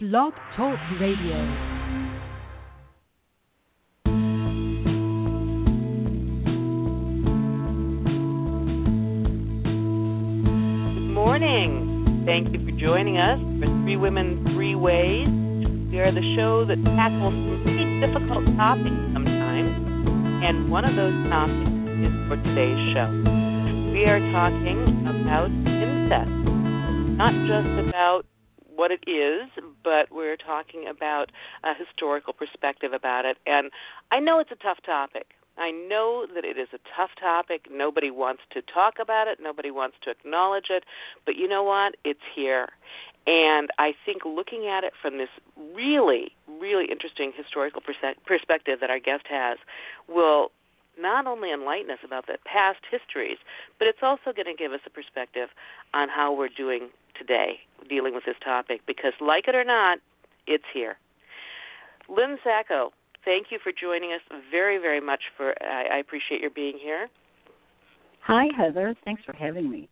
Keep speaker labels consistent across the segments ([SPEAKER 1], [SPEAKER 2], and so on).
[SPEAKER 1] Blog Talk Radio.
[SPEAKER 2] Good morning. Thank you for joining us for Three Women, Three Ways. We are the show that tackles some pretty difficult topics sometimes, and one of those topics is for today's show. We are talking about incest, not just about what it is, but we're talking about a historical perspective about it. And I know it's a tough topic. I know that it is a tough topic. Nobody wants to talk about it. Nobody wants to acknowledge it. But you know what? It's here. And I think looking at it from this really, really interesting historical perspective that our guest has will not only enlighten us about the past histories, but it's also going to give us a perspective on how we're doing today dealing with this topic because, like it or not, it's here. Lynn Sacco, thank you for joining us very, very much. For I, I appreciate your being here.
[SPEAKER 3] Hi, Heather. Thanks for having me.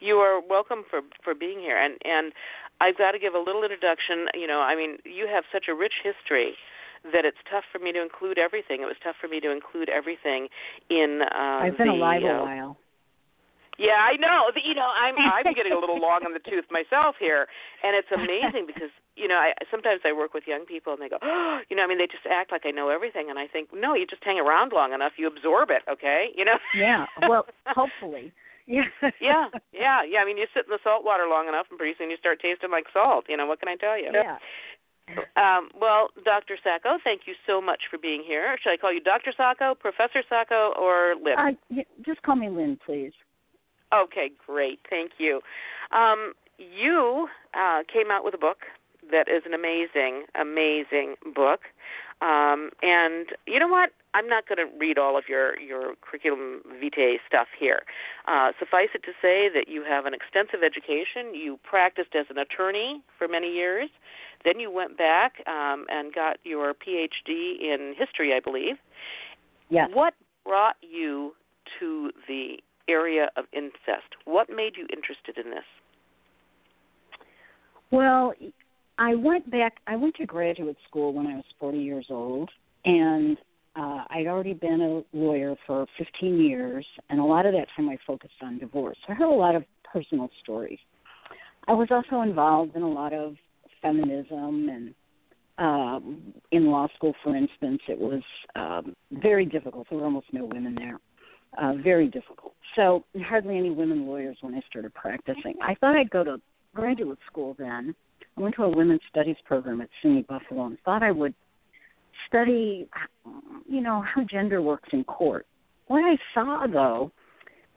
[SPEAKER 2] You are welcome for for being here, and and I've got to give a little introduction. You know, I mean, you have such a rich history that it's tough for me to include everything. It was tough for me to include everything in. Uh,
[SPEAKER 3] I've been
[SPEAKER 2] the,
[SPEAKER 3] alive
[SPEAKER 2] uh,
[SPEAKER 3] a while.
[SPEAKER 2] Yeah, I know. You know, I'm I'm getting a little long on the tooth myself here, and it's amazing because you know, I sometimes I work with young people and they go, oh, you know, I mean, they just act like I know everything, and I think, no, you just hang around long enough, you absorb it, okay? You know?
[SPEAKER 3] Yeah. Well, hopefully. Yeah.
[SPEAKER 2] yeah, yeah, yeah. I mean, you sit in the salt water long enough, and pretty soon you start tasting like salt. You know, what can I tell you?
[SPEAKER 3] Yeah.
[SPEAKER 2] Um, well, Dr. Sacco, thank you so much for being here. Should I call you Dr. Sacco, Professor Sacco, or Lynn?
[SPEAKER 3] Uh, just call me Lynn, please.
[SPEAKER 2] Okay, great. Thank you. Um, you uh, came out with a book that is an amazing, amazing book. Um, and you know what? I'm not going to read all of your your curriculum vitae stuff here. Uh, suffice it to say that you have an extensive education. You practiced as an attorney for many years. Then you went back um, and got your PhD in history, I believe.
[SPEAKER 3] Yes.
[SPEAKER 2] What brought you to the area of incest? What made you interested in this?
[SPEAKER 3] Well, I went back. I went to graduate school when I was 40 years old, and uh, I'd already been a lawyer for 15 years, and a lot of that time I focused on divorce. So I heard a lot of personal stories. I was also involved in a lot of feminism and um, in law school, for instance, it was um, very difficult. There were almost no women there. Uh, very difficult. So hardly any women lawyers when I started practicing. I thought I'd go to graduate school then. I went to a women's studies program at SUNY Buffalo and thought I would study, you know, how gender works in court. What I saw though,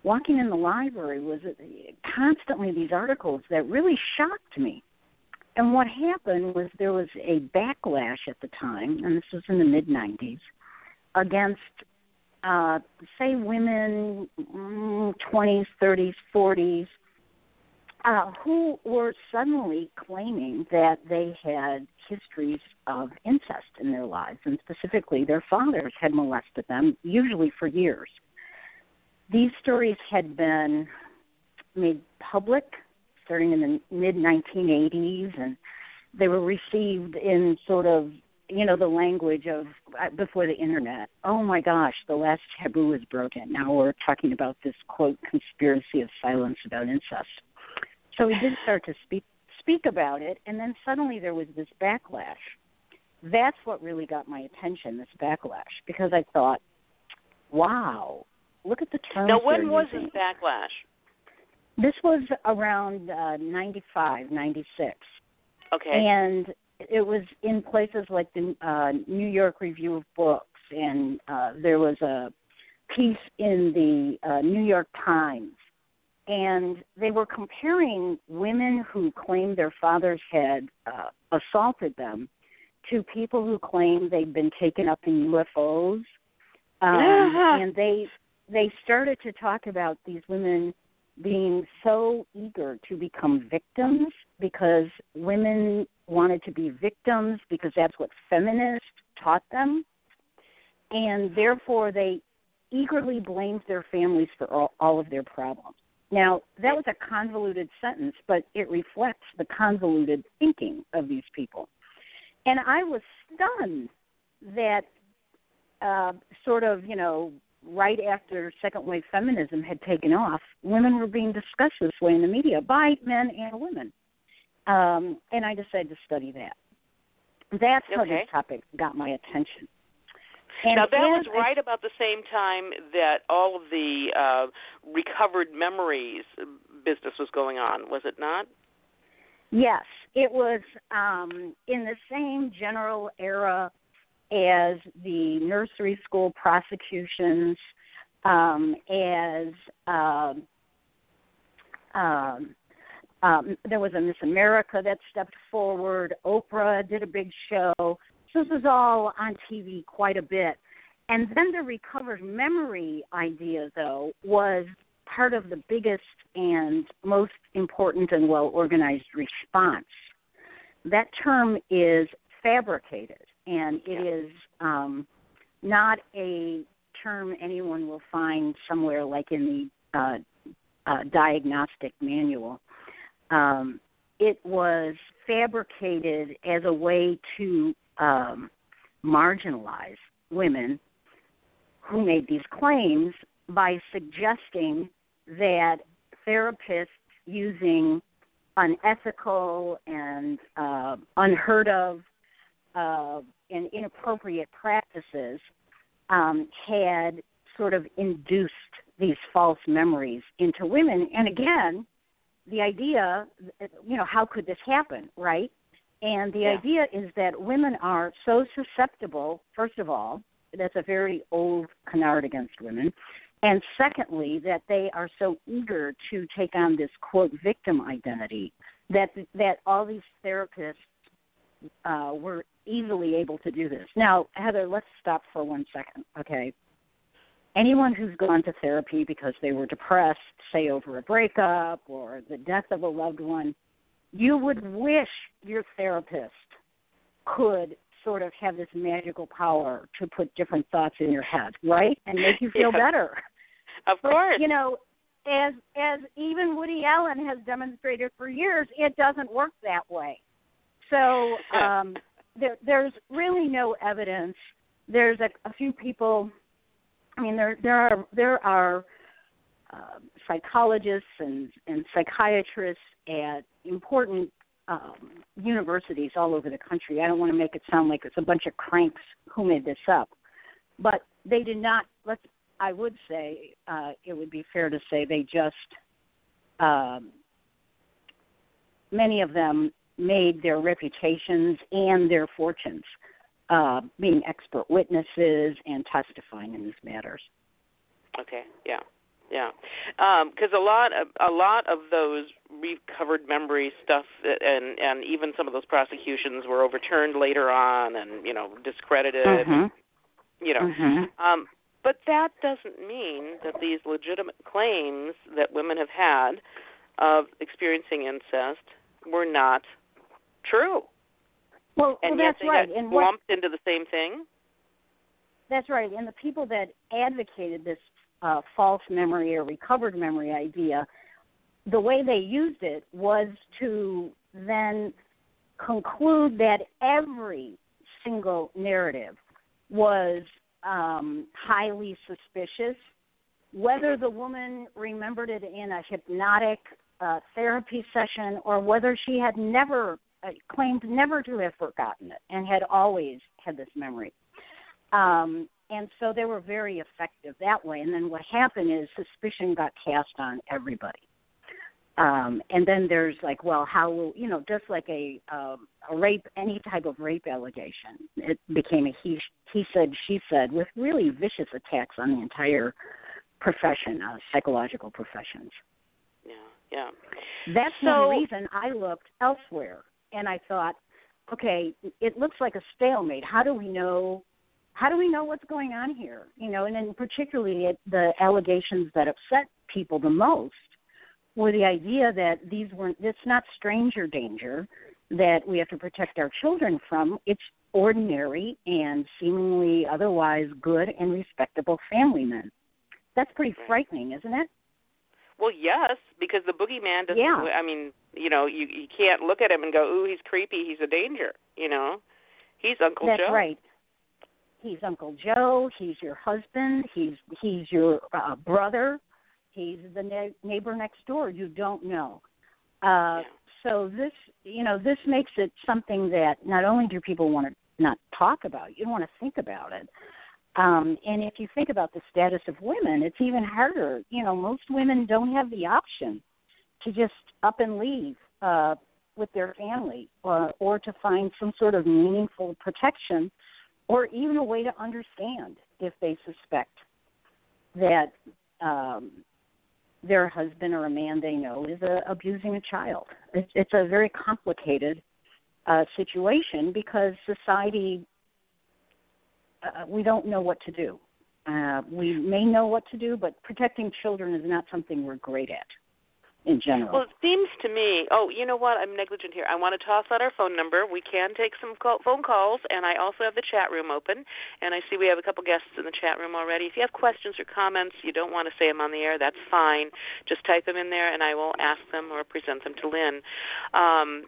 [SPEAKER 3] walking in the library, was constantly these articles that really shocked me. And what happened was there was a backlash at the time, and this was in the mid 90s, against, uh, say, women, mm, 20s, 30s, 40s, uh, who were suddenly claiming that they had histories of incest in their lives, and specifically their fathers had molested them, usually for years. These stories had been made public starting in the mid 1980s, and they were received in sort of you know the language of uh, before the internet. Oh my gosh, the last taboo is broken. Now we're talking about this quote conspiracy of silence about incest. So we did start to speak speak about it, and then suddenly there was this backlash. That's what really got my attention, this backlash, because I thought, wow, look at the terms.
[SPEAKER 2] Now, when was
[SPEAKER 3] using.
[SPEAKER 2] this backlash?
[SPEAKER 3] This was around uh, 95, 96.
[SPEAKER 2] Okay.
[SPEAKER 3] And it was in places like the uh, New York Review of Books, and uh, there was a piece in the uh, New York Times. And they were comparing women who claimed their fathers had uh, assaulted them to people who claimed they'd been taken up in UFOs. Um, and they they started to talk about these women being so eager to become victims because women wanted to be victims because that's what feminists taught them. And therefore, they eagerly blamed their families for all, all of their problems. Now, that was a convoluted sentence, but it reflects the convoluted thinking of these people. And I was stunned that uh, sort of, you know, right after second wave feminism had taken off, women were being discussed this way in the media by men and women. Um, and I decided to study that. That's how
[SPEAKER 2] Okay.
[SPEAKER 3] this topic got my attention. And
[SPEAKER 2] now that was right about the same time that all of the uh, recovered memories business was going on, was it not?
[SPEAKER 3] Yes, it was um, in the same general era as the nursery school prosecutions, um, as um, um, um, there was a Miss America that stepped forward. Oprah did a big show. So this was all on TV quite a bit. And then the recovered memory idea, though, was part of the biggest and most important and well organized response. That term is fabricated, and it is um, not a term anyone will find somewhere like in the uh, uh, diagnostic manual. Um, it was fabricated as a way to um, marginalize women who made these claims by suggesting that therapists using unethical and uh, unheard of uh, and inappropriate practices um, had sort of induced these false memories into women. And again, the idea, you know, how could this happen, right? And the
[SPEAKER 2] Yeah.
[SPEAKER 3] idea is that women are so susceptible, first of all, that's a very old canard against women. And secondly, that they are so eager to take on this quote victim identity that that all these therapists uh, were easily able to do this. Now, Heather, let's stop for one second, okay? Anyone who's gone to therapy because they were depressed, say over a breakup or the death of a loved one, you would wish your therapist could sort of have this magical power to put different thoughts in your head, right? And make you feel
[SPEAKER 2] Yeah.
[SPEAKER 3] better.
[SPEAKER 2] Of
[SPEAKER 3] But,
[SPEAKER 2] course.
[SPEAKER 3] you know, as as even Woody Allen has demonstrated for years, it doesn't work that way. So um, there, there's really no evidence. There's a, a few people. I mean, there there are there are uh, psychologists and and psychiatrists at important um, universities all over the country. I don't want to make it sound like it's a bunch of cranks who made this up, but they did not. Let's. I would say uh, it would be fair to say they just. Um, many of them made their reputations and their fortunes uh, being expert witnesses and testifying in these matters.
[SPEAKER 2] Okay. Yeah. Yeah. Because a lot of a lot of those recovered memory stuff and and even some of those prosecutions were overturned later on and you know discredited.
[SPEAKER 3] Mhm.
[SPEAKER 2] You know.
[SPEAKER 3] Mhm.
[SPEAKER 2] Um, but that doesn't mean that these legitimate claims that women have had of experiencing incest were not true,
[SPEAKER 3] Well,
[SPEAKER 2] and
[SPEAKER 3] well that's right. And what,
[SPEAKER 2] lumped into the same thing.
[SPEAKER 3] That's right. And the people that advocated this uh, false memory or recovered memory idea, the way they used it was to then conclude that every single narrative was um, highly suspicious. Whether the woman remembered it in a hypnotic uh, therapy session or whether she had never claimed never to have forgotten it and had always had this memory. Um, and so they were very effective that way. And then what happened is suspicion got cast on everybody. Um, and then there's like, well, how will you know? Just like a um, a rape, any type of rape allegation, it became a he he said she said with really vicious attacks on the entire profession, uh, psychological professions.
[SPEAKER 2] Yeah. Yeah.
[SPEAKER 3] That's
[SPEAKER 2] So-
[SPEAKER 3] one reason I looked elsewhere, and I thought, okay, it looks like a stalemate. How do we know? How do we know what's going on here? You know, and then particularly it, the allegations that upset people the most were the idea that these weren't. It's not stranger danger that we have to protect our children from. It's ordinary and seemingly otherwise good and respectable family men. That's pretty frightening, isn't it?
[SPEAKER 2] Well, yes, because the boogeyman doesn't.
[SPEAKER 3] Yeah.
[SPEAKER 2] I mean, you know, you you can't look at him and go, "Ooh, he's creepy. He's a danger." You know, he's Uncle
[SPEAKER 3] That's
[SPEAKER 2] Joe.
[SPEAKER 3] right. He's Uncle Joe. He's your husband. He's he's your uh, brother. He's the ne- neighbor next door. You don't know. Uh,
[SPEAKER 2] Yeah.
[SPEAKER 3] So this, you know, this makes it something that not only do people want to not talk about, you don't want to think about it. Um, and if you think about the status of women, it's even harder. You know, most women don't have the option to just up and leave uh, with their family, or, or to find some sort of meaningful protection, or even a way to understand if they suspect that um, their husband or a man they know is uh, abusing a child. It's, it's a very complicated uh, situation because society, uh, we don't know what to do. Uh, we may know what to do, but protecting children is not something we're great at in general.
[SPEAKER 2] Well, it seems to me. Oh, you know what? I'm negligent here. I want to toss out our phone number. We can take some call, phone calls, and I also have the chat room open. And I see we have a couple guests in the chat room already. If you have questions or comments, you don't want to say them on the air. That's fine. Just type them in there, and I will ask them or present them to Lynn. Um,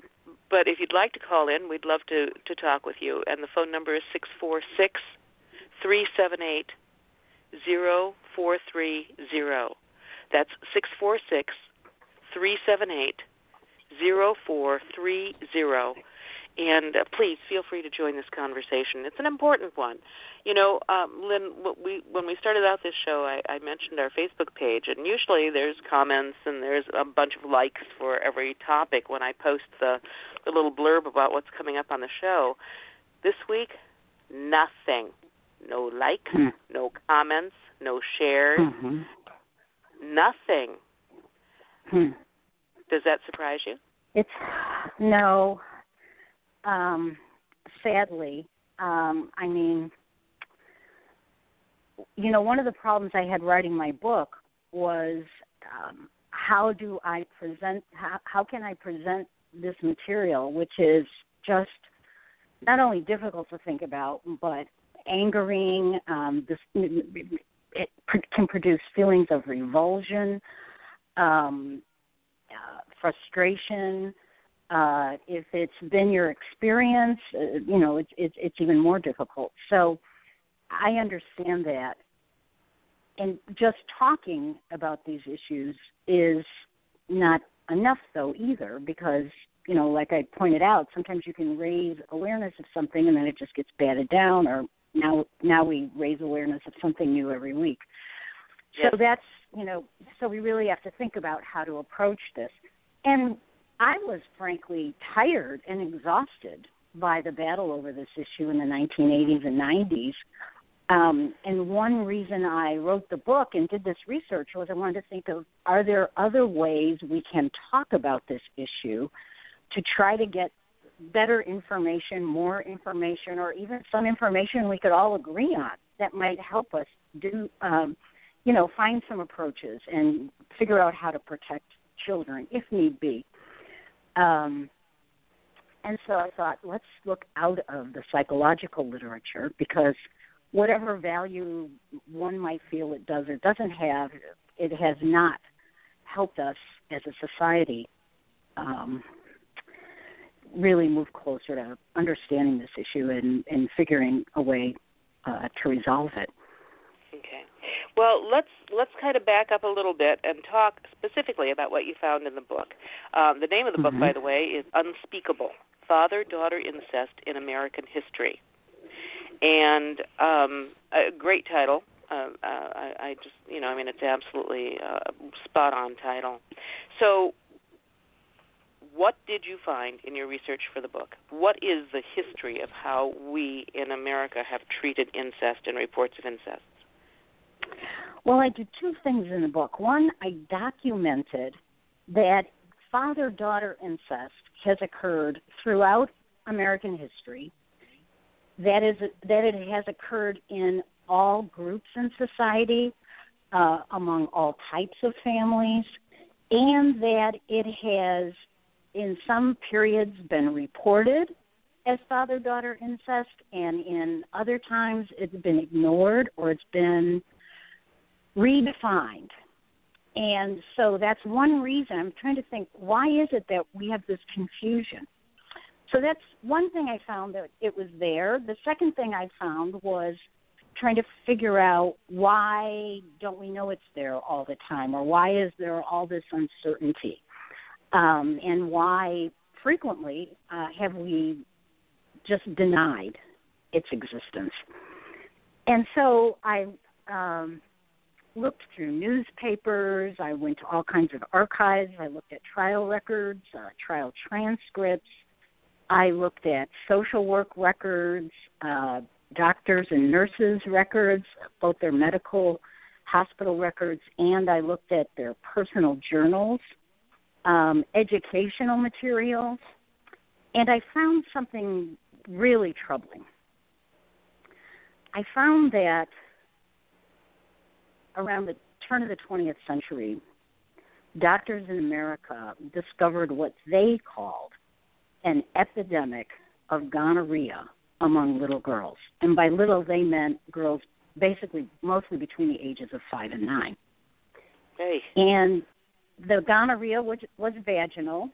[SPEAKER 2] but if you'd like to call in, we'd love to to talk with you. And the phone number is six four six three seven eight zero four three zero. That's six four six three seven eight zero four three zero. And uh, please feel free to join this conversation. It's an important one. You know, um, Lynn, we when we started out this show, I, I mentioned our Facebook page, and usually there's comments and there's a bunch of likes for every topic when I post the the little blurb about what's coming up on the show. This week, nothing. No likes,
[SPEAKER 3] Hmm.
[SPEAKER 2] no comments, no shares,
[SPEAKER 3] hmm
[SPEAKER 2] nothing.
[SPEAKER 3] Hmm.
[SPEAKER 2] Does that surprise you?
[SPEAKER 3] It's no. Um, sadly, um, I mean, you know, one of the problems I had writing my book was um, how do I present? How, how can I present this material, which is just not only difficult to think about, but angering. Um, this it can produce feelings of revulsion, um, uh, frustration. Uh, if it's been your experience, uh, you know it's it's it's even more difficult. So I understand that, and just talking about these issues is not enough though either because you know like I pointed out, sometimes you can raise awareness of something and then it just gets batted down, or now now we raise awareness of something new every week.
[SPEAKER 2] Yes.
[SPEAKER 3] So that's you know so we really have to think about how to approach this, and I was frankly tired and exhausted by the battle over this issue in the 1980s and 90s. Um, and one reason I wrote the book and did this research was I wanted to think of are there other ways we can talk about this issue to try to get better information, more information, or even some information we could all agree on that might help us do, um, you know, find some approaches and figure out how to protect children if need be. Um, and so I thought, let's look out of the psychological literature because whatever value one might feel it does or doesn't have, it has not helped us as a society um, really move closer to understanding this issue and, and figuring a way uh, to resolve it.
[SPEAKER 2] Okay. Well, let's let's kind of back up a little bit and talk specifically about what you found in the book. Um, the name of the book,
[SPEAKER 3] Mhm.
[SPEAKER 2] by the way, is Unspeakable: Father-Daughter Incest in American History, and um, a great title. Uh, uh, I, I just, you know, I mean, it's absolutely uh, spot on title. So, what did you find in your research for the book? What is the history of how we in America have treated incest and reports of incest?
[SPEAKER 3] Well, I did two things in the book. One, I documented that father daughter incest has occurred throughout American history, that is that it has occurred in all groups in society, uh, among all types of families, and that it has in some periods been reported as father daughter incest, and in other times it's been ignored or it's been redefined. and so that's one reason I'm trying to think why is it that we have this confusion? So that's one thing I found that it was there. The second thing I found was trying to figure out why don't we know it's there all the time or why is there all this uncertainty um, and why frequently uh, have we just denied its existence and so i um, looked through newspapers. I went to all kinds of archives. I looked at trial records uh, trial transcripts. I looked at social work records uh, doctors and nurses' records, both their medical hospital records, and I looked at their personal journals, um, educational materials, and I found something really troubling. I found that around the turn of the 20th century, doctors in America discovered what they called an epidemic of gonorrhea among little girls. And by little, they meant girls basically mostly between the ages of five and nine.
[SPEAKER 2] Hey.
[SPEAKER 3] And the gonorrhea was, was vaginal.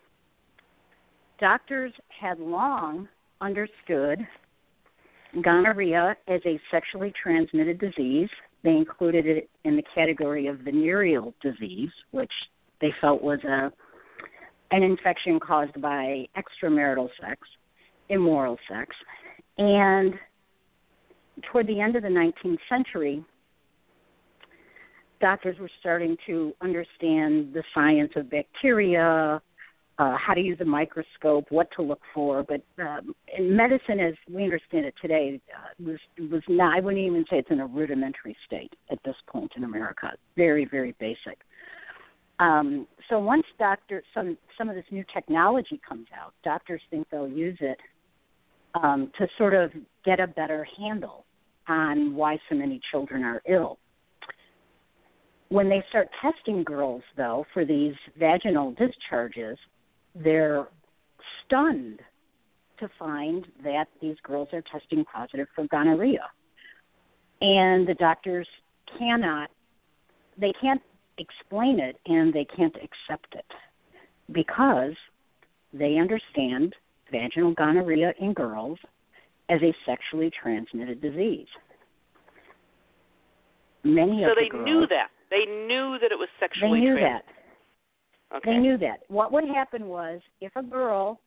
[SPEAKER 3] Doctors had long understood gonorrhea as a sexually transmitted disease. They included it in the category of venereal disease, which they felt was a an infection caused by extramarital sex, immoral sex. And toward the end of the 19th century, doctors were starting to understand the science of bacteria, uh, how to use a microscope, what to look for. But um, in medicine, as we understand it today, uh, was was not. I wouldn't even say it's in a rudimentary state at this point in America. Very, very basic. Um, so once doctor some some of this new technology comes out, doctors think they'll use it um, to sort of get a better handle on why so many children are ill. When they start testing girls, though, for these vaginal discharges, they're stunned to find that these girls are testing positive for gonorrhea. And the doctors cannot, they can't explain it and they can't accept it because they understand vaginal gonorrhea in girls as a sexually transmitted disease. Many
[SPEAKER 2] so
[SPEAKER 3] of
[SPEAKER 2] they
[SPEAKER 3] the girls,
[SPEAKER 2] knew that. They knew that it was sexually
[SPEAKER 3] They knew
[SPEAKER 2] transmitted.
[SPEAKER 3] that.
[SPEAKER 2] Okay.
[SPEAKER 3] They knew that. What would happen was if a girl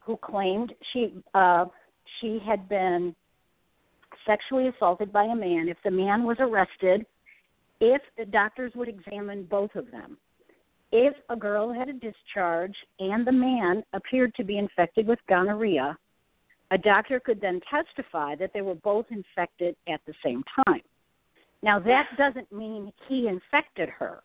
[SPEAKER 3] who claimed she uh she had been sexually assaulted by a man, if the man was arrested, if the doctors would examine both of them if a girl had a discharge and the man appeared to be infected with gonorrhea, a doctor could then testify that they were both infected at the same time. Now, that doesn't mean he infected her.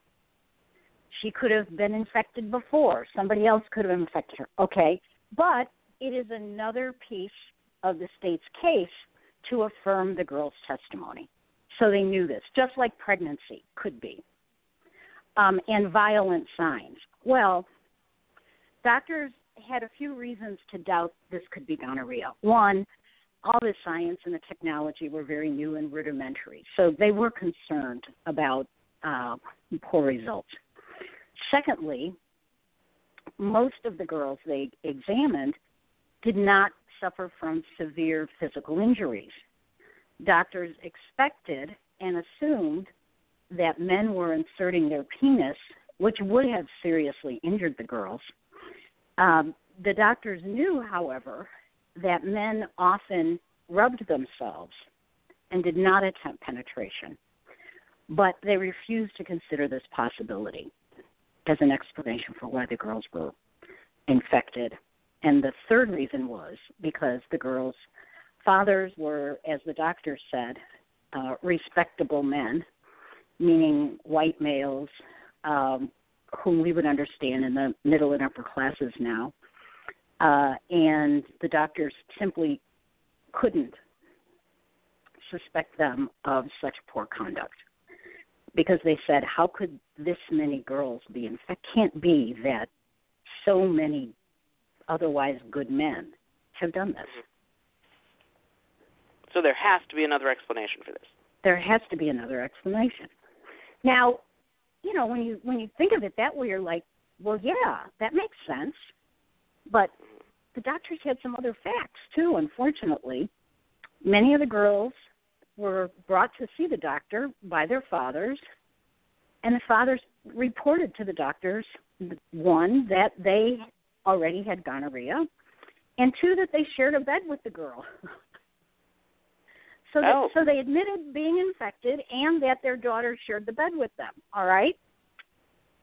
[SPEAKER 3] She could have been infected before. Somebody else could have infected her. Okay. But it is another piece of the state's case to affirm the girl's testimony. So they knew this, just like pregnancy could be um, and violent signs. Well, doctors had a few reasons to doubt this could be gonorrhea. One, all the science and the technology were very new and rudimentary, so they were concerned about uh, poor results. Secondly, most of the girls they examined did not suffer from severe physical injuries. Doctors expected and assumed that men were inserting their penis, which would have seriously injured the girls. Um, the doctors knew, however, that men often rubbed themselves and did not attempt penetration, but they refused to consider this possibility as an explanation for why the girls were infected. And the third reason was because the girls' fathers were, as the doctor said, uh, respectable men meaning white males, um, whom we would understand in the middle and upper classes now. Uh, and the doctors simply couldn't suspect them of such poor conduct because they said, How could this many girls be infected? Can't be that so many otherwise good men have done this. Mm-hmm.
[SPEAKER 2] So there has to be another explanation for this.
[SPEAKER 3] There has to be another explanation. Now, you know, when you when you think of it that way, you're like, well, yeah, that makes sense. But the doctors had some other facts too. Unfortunately, many of the girls were brought to see the doctor by their fathers, and the fathers reported to the doctors one that they already had gonorrhea, and two that they shared a bed with the girl. so that,
[SPEAKER 2] Oh.
[SPEAKER 3] so they admitted being infected and that their daughter shared the bed with them. All right,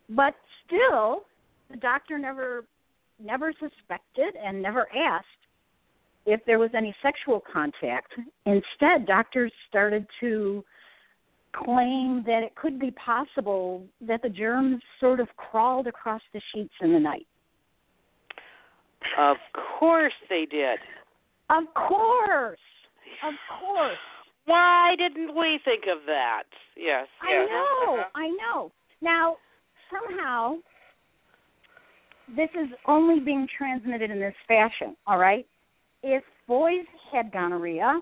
[SPEAKER 3] but still, the doctor never never suspected and never asked if there was any sexual contact. Instead, doctors started to claim that it could be possible that the germs sort of crawled across the sheets in the night.
[SPEAKER 2] Of course they did.
[SPEAKER 3] Of course. Of course.
[SPEAKER 2] Why didn't we think of that? Yes.
[SPEAKER 3] I
[SPEAKER 2] yes.
[SPEAKER 3] know. I know. Now, somehow, this is only being transmitted in this fashion, all right? If boys had gonorrhea,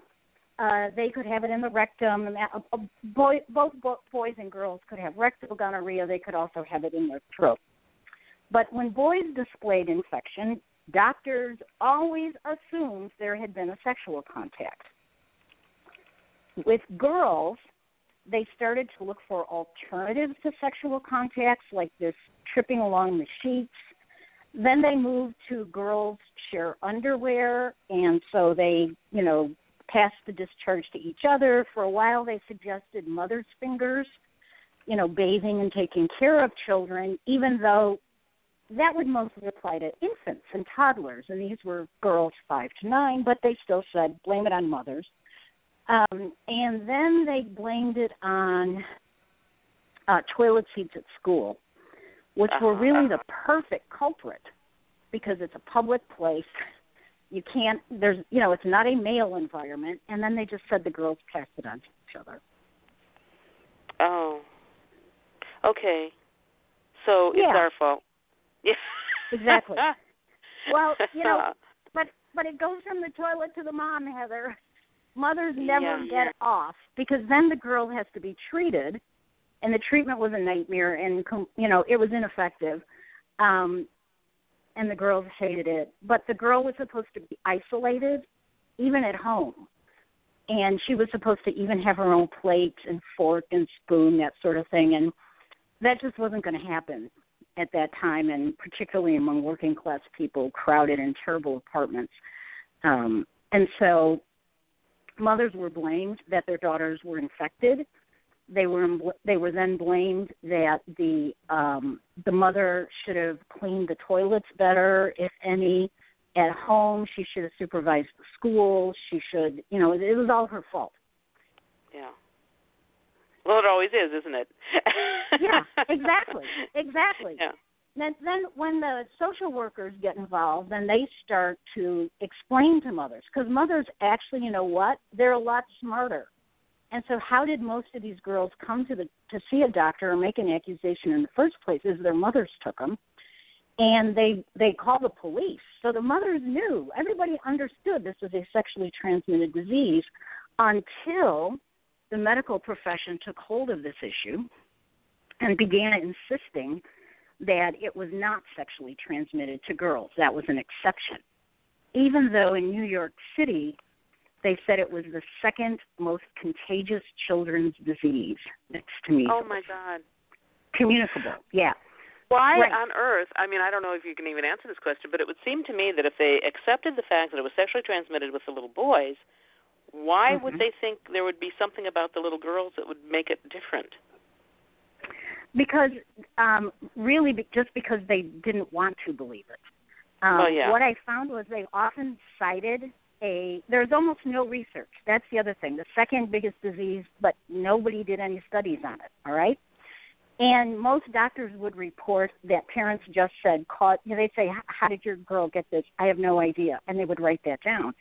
[SPEAKER 3] uh, they could have it in the rectum. uh, uh, Boy, both bo- boys and girls could have rectal gonorrhea. They could also have it in their throat. But when boys displayed infection, doctors always assumed there had been a sexual contact. With girls, they started to look for alternatives to sexual contacts like this tripping along the sheets. Then they moved to girls share underwear, and so they, you know, passed the discharge to each other. For a while, they suggested mother's fingers, you know, bathing and taking care of children, even though that would mostly apply to infants and toddlers, and these were girls five to nine, but they still said blame it on mothers. Um, and then they blamed it on uh, toilet seats at school, which were
[SPEAKER 2] Uh-huh,
[SPEAKER 3] really the perfect culprit because it's a public place. You can't. There's, you know, it's not a male environment. And then they just said the girls passed it on to each other.
[SPEAKER 2] Oh. Okay. So it's our fault. Yeah.
[SPEAKER 3] Exactly. Well, you know, but but it goes from the toilet to the mom, Heather. Mothers never
[SPEAKER 2] Yeah.
[SPEAKER 3] get off because then the girl has to be treated, and the treatment was a nightmare, and you know it was ineffective, um, and the girls hated it. But the girl was supposed to be isolated, even at home, and she was supposed to even have her own plate and fork and spoon, that sort of thing, and that just wasn't going to happen at that time, and particularly among working class people crowded in terrible apartments. Um, and so mothers were blamed that their daughters were infected. They were they were then blamed that the um, the mother should have cleaned the toilets better, if any, at home. She should have supervised the school. She should, you know, it, it was all her fault.
[SPEAKER 2] Yeah. Well, it always is, isn't it?
[SPEAKER 3] Yeah, exactly, exactly.
[SPEAKER 2] Yeah.
[SPEAKER 3] Then, then when the social workers get involved, then they start to explain to mothers because mothers actually, you know what, they're a lot smarter. And so, how did most of these girls come to the to see a doctor or make an accusation in the first place? Is their mothers took them, and they they call the police. So the mothers knew. Everybody understood this was a sexually transmitted disease until the medical profession took hold of this issue and began insisting that it was not sexually transmitted to girls. That was an exception. Even though in New York City, they said it was the second most contagious children's disease next to measles.
[SPEAKER 2] Oh my God.
[SPEAKER 3] Communicable, yeah.
[SPEAKER 2] Why
[SPEAKER 3] Right.
[SPEAKER 2] on earth? I mean, I don't know if you can even answer this question, but it would seem to me that if they accepted the fact that it was sexually transmitted with the little boys, why
[SPEAKER 3] Mhm.
[SPEAKER 2] would they think there would be something about the little girls that would make it different?
[SPEAKER 3] because um really just because they didn't want to believe it um
[SPEAKER 2] Oh, yeah.
[SPEAKER 3] what i found was they often cited a there's almost no research. That's the other thing. The second biggest disease but nobody did any studies on it all right? And most doctors would report that parents just said caught you know, they'd say how did your girl get this? I have no idea and they would write that down.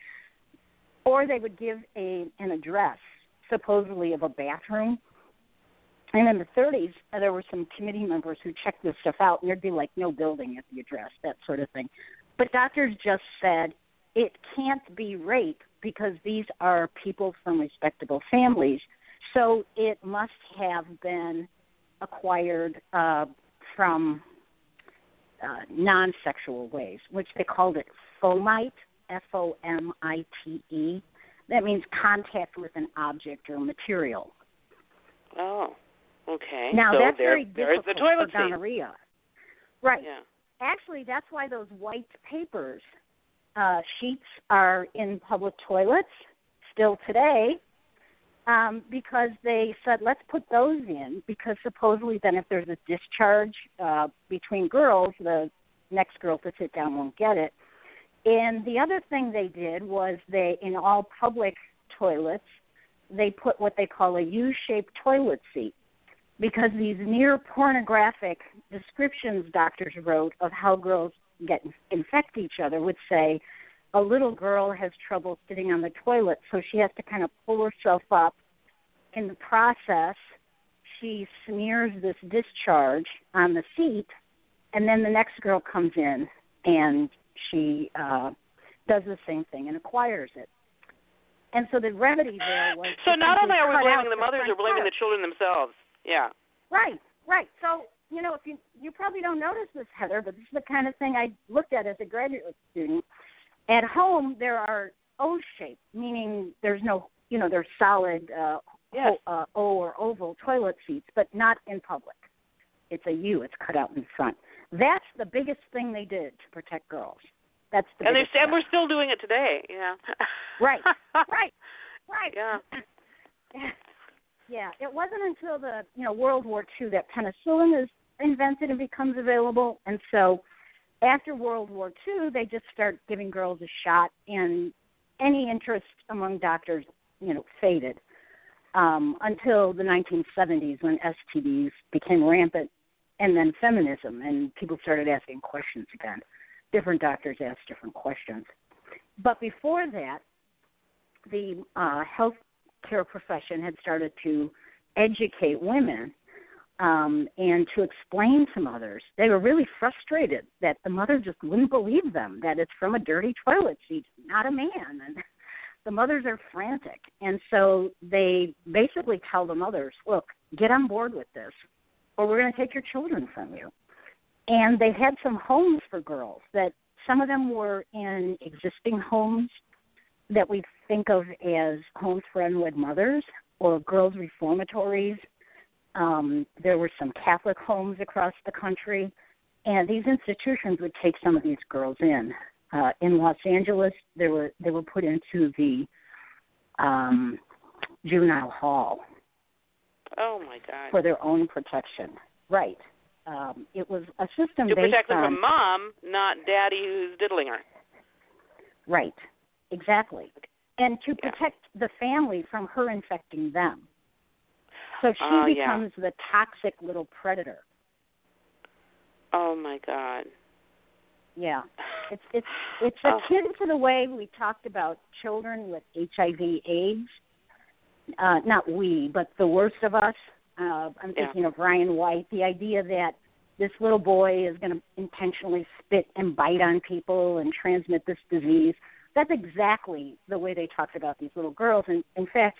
[SPEAKER 3] Or they would give a an address supposedly of a bathroom. And in the 30s, uh, there were some committee members who checked this stuff out, and there'd be like no building at the address, that sort of thing. But doctors just said it can't be rape because these are people from respectable families. So it must have been acquired uh, from uh, non-sexual ways, which they called it fomite, F-O-M-I-T-E. That means contact with an object or material.
[SPEAKER 2] Oh, okay.
[SPEAKER 3] Now
[SPEAKER 2] so
[SPEAKER 3] that's
[SPEAKER 2] there,
[SPEAKER 3] very difficult
[SPEAKER 2] the toilet
[SPEAKER 3] for
[SPEAKER 2] seat.
[SPEAKER 3] gonorrhea. Right.
[SPEAKER 2] Yeah.
[SPEAKER 3] Actually, that's why those white papers uh, sheets are in public toilets still today, um, because they said let's put those in because supposedly then if there's a discharge uh, between girls, the next girl to sit down won't get it. And the other thing they did was they in all public toilets they put what they call a U-shaped toilet seat because these near pornographic descriptions doctors wrote of how girls get infect each other would say a little girl has trouble sitting on the toilet so she has to kind of pull herself up in the process she smears this discharge on the seat and then the next girl comes in and she uh does the same thing and acquires it and so the remedy there was
[SPEAKER 2] So not only are we blaming the mothers, we're blaming the children themselves. Yeah.
[SPEAKER 3] Right, right. So, you know, if you you probably don't notice this, Heather, but this is the kind of thing I looked at as a graduate student. At home, there are O shaped, meaning there's no, you know, there's solid uh,
[SPEAKER 2] Yes.
[SPEAKER 3] o, uh, O or oval toilet seats, but not in public. It's a U. It's cut out in front. That's the biggest thing they did to protect girls. That's the
[SPEAKER 2] And they
[SPEAKER 3] biggest
[SPEAKER 2] and we're still doing it today. Yeah.
[SPEAKER 3] Right, right, right.
[SPEAKER 2] Yeah.
[SPEAKER 3] yeah, it wasn't until the you know World War II that penicillin is invented and becomes available, and so after World War II, they just start giving girls a shot, and any interest among doctors, you know, faded um, until the 1970s when STDs became rampant, and then feminism, and people started asking questions again. Different doctors asked different questions, but before that, the uh, healthcare profession had started to educate women um, and to explain to mothers. They were really frustrated that the mother just wouldn't believe them, that it's from a dirty toilet seat, not a man. And the mothers are frantic. And so they basically tell the mothers, look, get on board with this, or we're going to take your children from you. And they had some homes for girls that some of them were in existing homes that we think of as homes for unwed mothers or girls' reformatories. Um, there were some Catholic homes across the country, and these institutions would take some of these girls in. Uh, in Los Angeles, they were they were put into the um, juvenile hall
[SPEAKER 2] Oh my God.
[SPEAKER 3] for their own protection. Right. Um, it was a system
[SPEAKER 2] to protect them from mom, not daddy who's diddling her.
[SPEAKER 3] Right, exactly. And to
[SPEAKER 2] Yeah.
[SPEAKER 3] protect the family from her infecting them. So she
[SPEAKER 2] yeah.
[SPEAKER 3] becomes the toxic little predator.
[SPEAKER 2] Oh my God.
[SPEAKER 3] Yeah. It's it's it's
[SPEAKER 2] Oh.
[SPEAKER 3] akin to the way we talked about children with HIV AIDS. Uh, not we, but the worst of us. Uh, I'm
[SPEAKER 2] Yeah.
[SPEAKER 3] thinking of Ryan White. The idea that this little boy is going to intentionally spit and bite on people and transmit this disease. That's exactly the way they talked about these little girls. And in fact,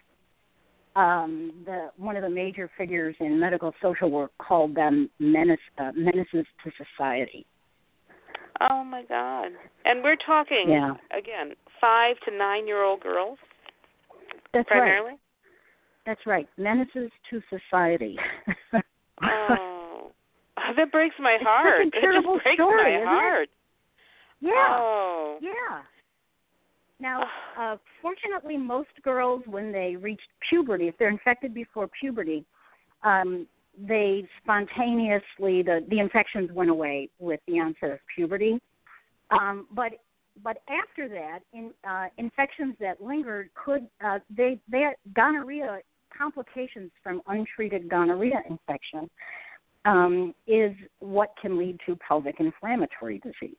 [SPEAKER 3] um, the one of the major figures in medical social work called them menace, uh, menaces to society.
[SPEAKER 2] Oh my God. And we're talking
[SPEAKER 3] Yeah.
[SPEAKER 2] again five to nine year old girls
[SPEAKER 3] That's right. That's right. Menaces to society.
[SPEAKER 2] Oh, that breaks my heart.
[SPEAKER 3] It's such a terrible
[SPEAKER 2] it just breaks
[SPEAKER 3] story,
[SPEAKER 2] my
[SPEAKER 3] it?
[SPEAKER 2] heart.
[SPEAKER 3] yeah.
[SPEAKER 2] Oh.
[SPEAKER 3] Yeah. Now, uh, fortunately, most girls, when they reach puberty, if they're infected before puberty, um, they spontaneously the the infections went away with the onset of puberty. Um, but but after that, in, uh, infections that lingered could uh, they they gonorrhea complications from untreated gonorrhea infection um, is what can lead to pelvic inflammatory disease.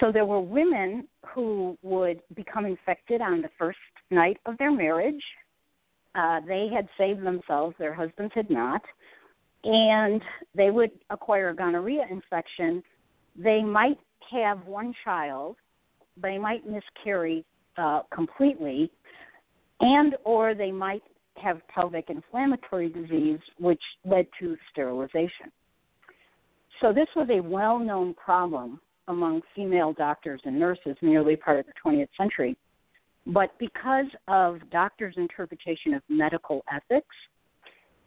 [SPEAKER 3] So there were women who would become infected on the first night of their marriage. Uh, they had saved themselves, their husbands had not, and they would acquire a gonorrhea infection. They might have one child, they might miscarry uh, completely, and or they might have pelvic inflammatory disease, which led to sterilization. So this was a well-known problem among female doctors and nurses in the early part of the 20th century. But because of doctors' interpretation of medical ethics,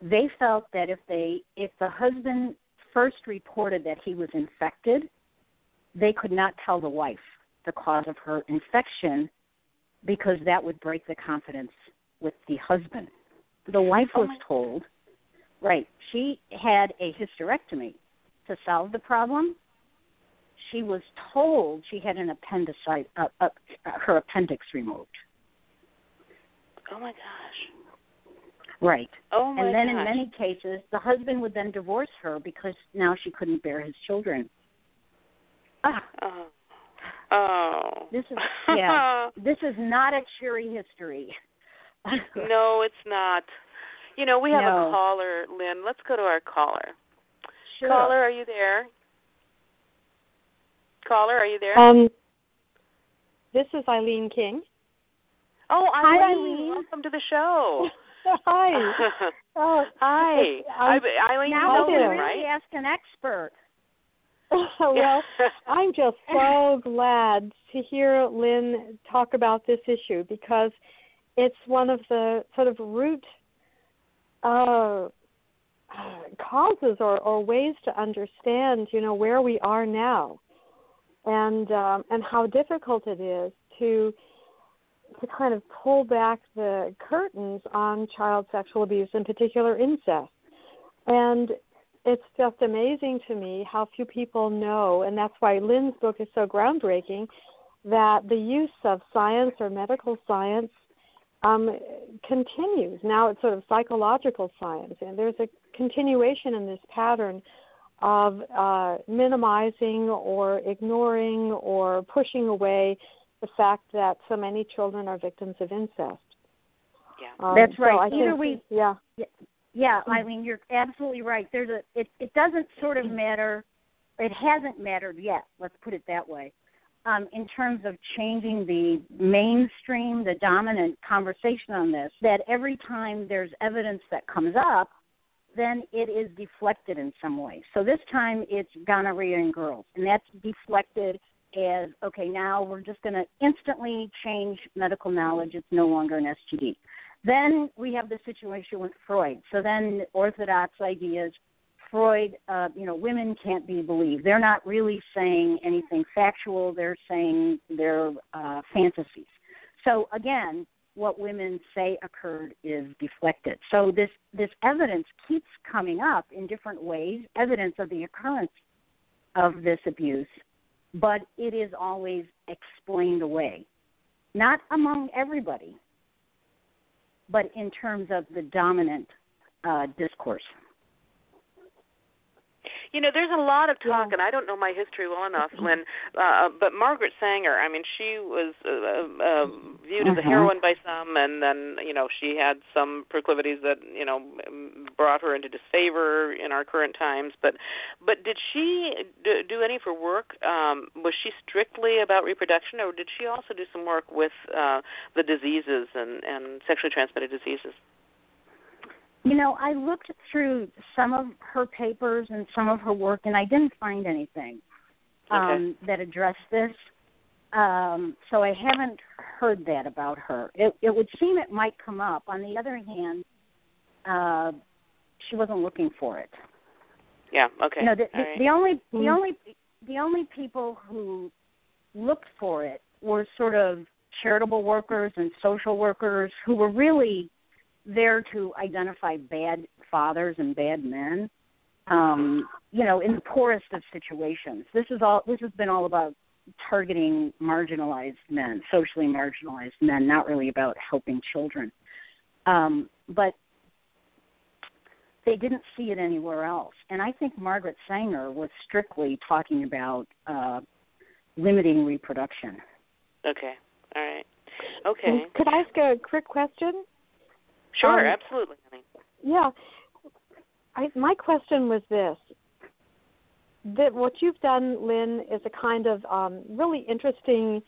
[SPEAKER 3] they felt that if they if the husband first reported that he was infected, they could not tell the wife the cause of her infection because that would break the confidence with the husband. The wife was told, right, she had a hysterectomy to solve the problem. She was told she had an appendicite, uh, uh, her appendix removed.
[SPEAKER 2] Oh my gosh.
[SPEAKER 3] Right.
[SPEAKER 2] Oh my
[SPEAKER 3] and then
[SPEAKER 2] gosh.
[SPEAKER 3] in many cases, the husband would then divorce her because now she couldn't bear his children. Ah,
[SPEAKER 2] Oh. Oh.
[SPEAKER 3] this is yeah. this is not a cheery history.
[SPEAKER 2] no, it's not. You know, we have
[SPEAKER 3] No.
[SPEAKER 2] a caller, Lynn. Let's go to our caller.
[SPEAKER 3] Sure.
[SPEAKER 2] Caller, are you there? Caller, are you there?
[SPEAKER 4] Um, this is Eileen King.
[SPEAKER 2] oh,
[SPEAKER 3] Hi,
[SPEAKER 2] Eileen.
[SPEAKER 3] Eileen.
[SPEAKER 2] Welcome to the show.
[SPEAKER 4] Hi. Oh,
[SPEAKER 2] Hi. I,
[SPEAKER 4] I'm-
[SPEAKER 2] Eileen,
[SPEAKER 3] now
[SPEAKER 4] there,
[SPEAKER 3] really
[SPEAKER 2] right?
[SPEAKER 3] ask an expert.
[SPEAKER 4] well, I'm just so glad to hear Lynn talk about this issue because it's one of the sort of root uh, causes or, or ways to understand, you know, where we are now, and um, and how difficult it is to to kind of pull back the curtains on child sexual abuse, in particular incest. And it's just amazing to me how few people know, and that's why Lynn's book is so groundbreaking, that the use of science or medical science um, continues. Now it's sort of psychological science, and there's a continuation in this pattern of uh, minimizing or ignoring or pushing away the fact that so many children are victims of incest.
[SPEAKER 2] Yeah.
[SPEAKER 4] Um,
[SPEAKER 3] That's right.
[SPEAKER 4] I
[SPEAKER 3] Either
[SPEAKER 4] think,
[SPEAKER 3] we-
[SPEAKER 4] yeah.
[SPEAKER 3] Yeah, Eileen, you're absolutely right. There's a it it doesn't sort of matter it hasn't mattered yet, let's put it that way. Um, in terms of changing the mainstream, the dominant conversation on this, that every time there's evidence that comes up, then it is deflected in some way. So this time it's gonorrhea in girls, and that's deflected as okay, now we're just going to instantly change medical knowledge. It's no longer an STD. Then we have the situation with Freud. So then orthodox ideas, Freud, uh, you know, women can't be believed. They're not really saying anything factual. They're saying their uh, fantasies. So again, what women say occurred is deflected. So this this evidence keeps coming up in different ways, evidence of the occurrence of this abuse, but it is always explained away. Not among everybody, but in terms of the dominant uh, discourse.
[SPEAKER 2] You know, there's a lot of talk,
[SPEAKER 4] Yeah.
[SPEAKER 2] and I don't know my history well enough, Lynn. Uh, but Margaret Sanger, I mean, she was uh, uh, viewed as a
[SPEAKER 3] Mhm.
[SPEAKER 2] heroine by some, and then you know she had some proclivities that you know brought her into disfavor in our current times. But but did she do, do any of her work? Um, was she strictly about reproduction, or did she also do some work with uh, the diseases and and sexually transmitted diseases?
[SPEAKER 3] You know, I looked through some of her papers and some of her work, and I didn't find anything um, that addressed this. Um, so I haven't heard that about her. It, it would seem it might come up. On the other hand, uh, she wasn't looking for it.
[SPEAKER 2] Yeah. Okay.
[SPEAKER 3] You know, the, the,
[SPEAKER 2] All right.
[SPEAKER 3] the only the
[SPEAKER 4] Mm.
[SPEAKER 3] only the only people who looked for it were sort of charitable workers and social workers who were really there to identify bad fathers and bad men. Um, you know, in the poorest of situations. This is all. This has been all about targeting marginalized men, socially marginalized men, not really about helping children. Um, but they didn't see it anywhere else. And I think Margaret Sanger was strictly talking about uh, limiting reproduction.
[SPEAKER 2] Okay. All right. Okay.
[SPEAKER 4] Could I ask a quick question?
[SPEAKER 2] Sure.
[SPEAKER 4] Um,
[SPEAKER 2] absolutely, honey.
[SPEAKER 4] Yeah. I, my question was this. That what you've done, Lynn, is a kind of um, really interesting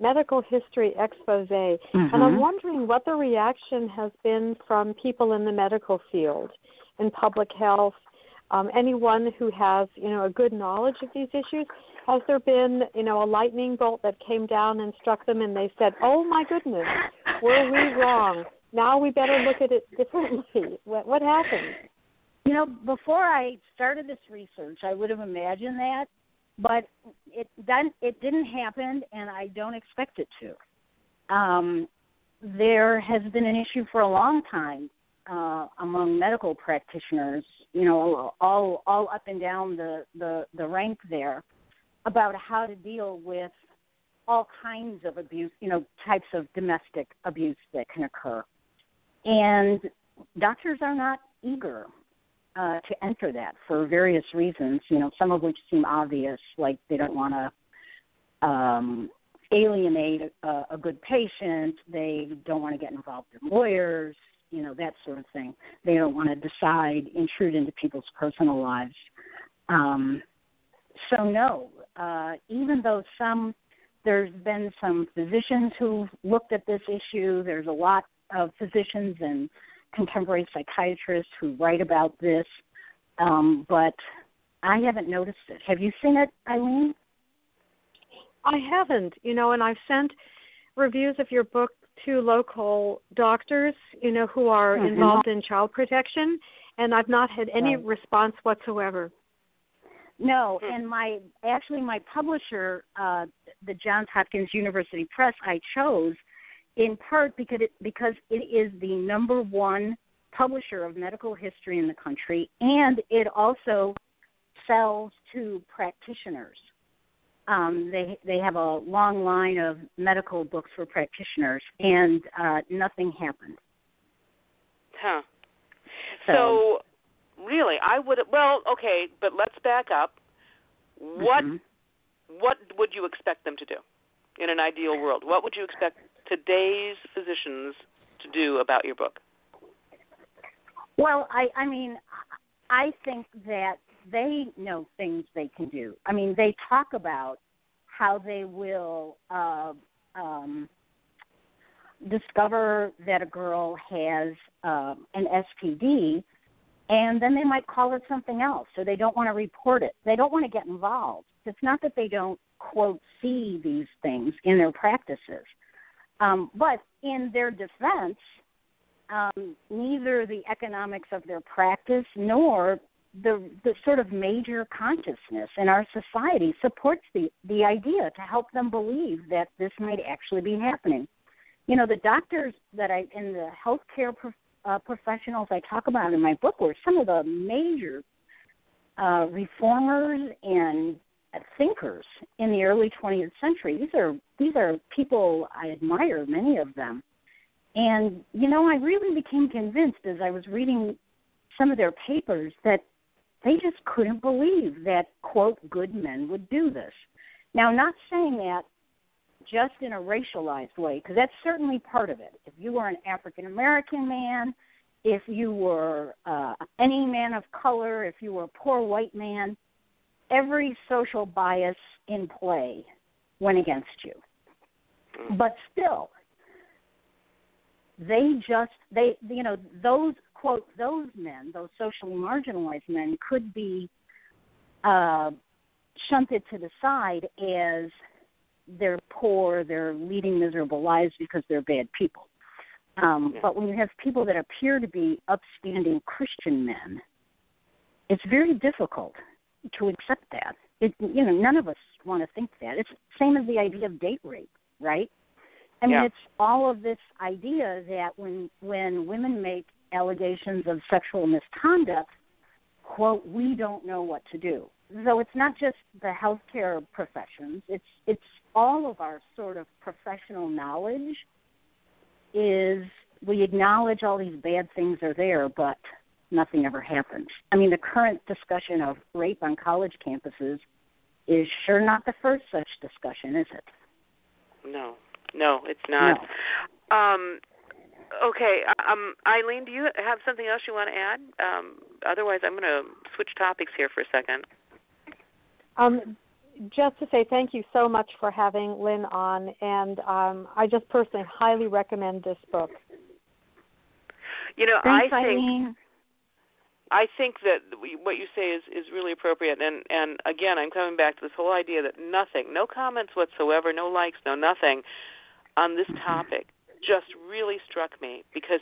[SPEAKER 4] medical history expose,
[SPEAKER 3] mm-hmm.
[SPEAKER 4] and I'm wondering what the reaction has been from people in the medical field, in public health, um, anyone who has you know a good knowledge of these issues. Has there been you know a lightning bolt that came down and struck them, and they said, "Oh my goodness, were we wrong? Now we better look at it differently." What, what happened?
[SPEAKER 3] You know, before I started this research, I would have imagined that, but it then it didn't happen, and I don't expect it to. Um, there has been an issue for a long time uh, among medical practitioners, you know, all all up and down the the the rank there, about how to deal with all kinds of abuse, you know, types of domestic abuse that can occur, and doctors are not eager uh, to enter that for various reasons. You know, some of which seem obvious, like they don't want to um, alienate a, a good patient. They don't want to get involved in lawyers. You know, that sort of thing. They don't want to decide, intrude into people's personal lives. Um, so no, uh, even though some there's been some physicians who've looked at this issue. There's a lot of physicians and contemporary psychiatrists who write about this, um, but I haven't noticed it. Have you seen it, Eileen?
[SPEAKER 4] I haven't, you know, and I've sent reviews of your book to local doctors, you know, who are mm-hmm. involved in child protection, and I've not had any right. response whatsoever.
[SPEAKER 3] No, hmm. and my actually my publisher, uh, the Johns Hopkins University Press, I chose in part because it because it is the number one publisher of medical history in the country, and it also sells to practitioners. Um, they they have a long line of medical books for practitioners, and uh, nothing happened.
[SPEAKER 2] Huh. So, so, really, I would well, okay, but let's back up. What
[SPEAKER 3] mm-hmm.
[SPEAKER 2] what would you expect them to do in an ideal world? What would you expect today's physicians to do about your book?
[SPEAKER 3] Well, I, I mean, I think that they know things they can do. I mean, they talk about how they will uh, um, discover that a girl has uh, an STD, and then they might call it something else, so they don't want to report it. They don't want to get involved. It's not that they don't quote see these things in their practices. Um, but in their defense, um, neither the economics of their practice nor the the sort of major consciousness in our society supports the the idea to help them believe that this might actually be happening. You know, the doctors that I in the healthcare pro, uh, professionals I talk about in my book were some of the major uh, reformers and thinkers in the early 20th century. These are these are people I admire, many of them. And you know, I really became convinced as I was reading some of their papers that they just couldn't believe that quote good men would do this. Now, not saying that just in a racialized way, because that's certainly part of it. If you were an African American man, if you were uh, any man of color, if you were a poor white man, every social bias in play went against you. But still, they just they you know those quote those men those socially marginalized men could be uh, shunted to the side as they're poor, they're leading miserable lives because they're bad people. Um, but when you have people that appear to be upstanding Christian men, it's very difficult to accept that. It, you know, none of us want to think that. It's same as the idea of date rape, right? I mean,
[SPEAKER 2] yeah.
[SPEAKER 3] it's all of this idea that when when women make allegations of sexual misconduct, quote, we don't know what to do. So it's not just the healthcare professions; it's it's all of our sort of professional knowledge. Is we acknowledge all these bad things are there, but nothing ever happens. I mean, the current discussion of rape on college campuses is sure not the first such discussion, is it?
[SPEAKER 2] No, no, it's not.
[SPEAKER 3] No.
[SPEAKER 2] Um, okay, um, Eileen, do you have something else you want to add? Um, otherwise, I'm going to switch topics here for a second.
[SPEAKER 4] Um, just to say thank you so much for having Lynn on, and um, I just personally highly recommend this book.
[SPEAKER 2] You know,
[SPEAKER 3] Thanks,
[SPEAKER 2] I think
[SPEAKER 3] Eileen.
[SPEAKER 2] I think that what you say is is really appropriate, and and again, I'm coming back to this whole idea that nothing, no comments whatsoever, no likes, no nothing, on this topic just really struck me because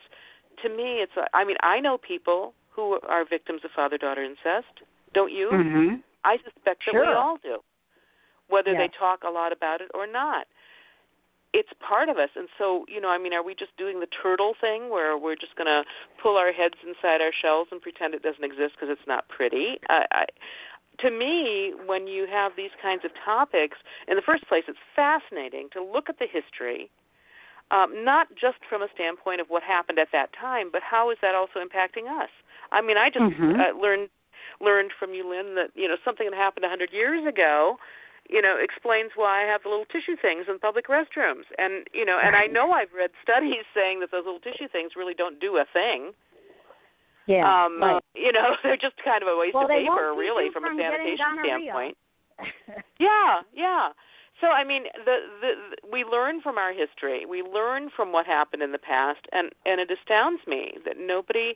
[SPEAKER 2] to me it's I mean I know people who are victims of father-daughter incest, don't you?
[SPEAKER 3] Mm-hmm.
[SPEAKER 2] I suspect that we all do, whether they talk a lot about it or not. It's part of us, and so you know, I mean, are we just doing the turtle thing where we're just going to pull our heads inside our shells and pretend it doesn't exist because it's not pretty? I, I, to me, when you have these kinds of topics, in the first place, it's fascinating to look at the history, um, not just from a standpoint of what happened at that time, but how is that also impacting us? I mean, I just
[SPEAKER 3] Mhm.
[SPEAKER 2] uh, learned learned from you, Lynn, that you know something that happened a hundred years ago, you know, explains why I have the little tissue things in public restrooms, and you know, and I know I've read studies saying that those little tissue things really don't do a thing.
[SPEAKER 3] Yeah.
[SPEAKER 2] um,
[SPEAKER 3] right.
[SPEAKER 2] You know, they're just kind of a waste
[SPEAKER 3] Well,
[SPEAKER 2] of paper, really,
[SPEAKER 3] you
[SPEAKER 2] from a sanitation standpoint. Yeah, yeah. So I mean, the, the the we learn from our history. We learn from what happened in the past, and and it astounds me that nobody,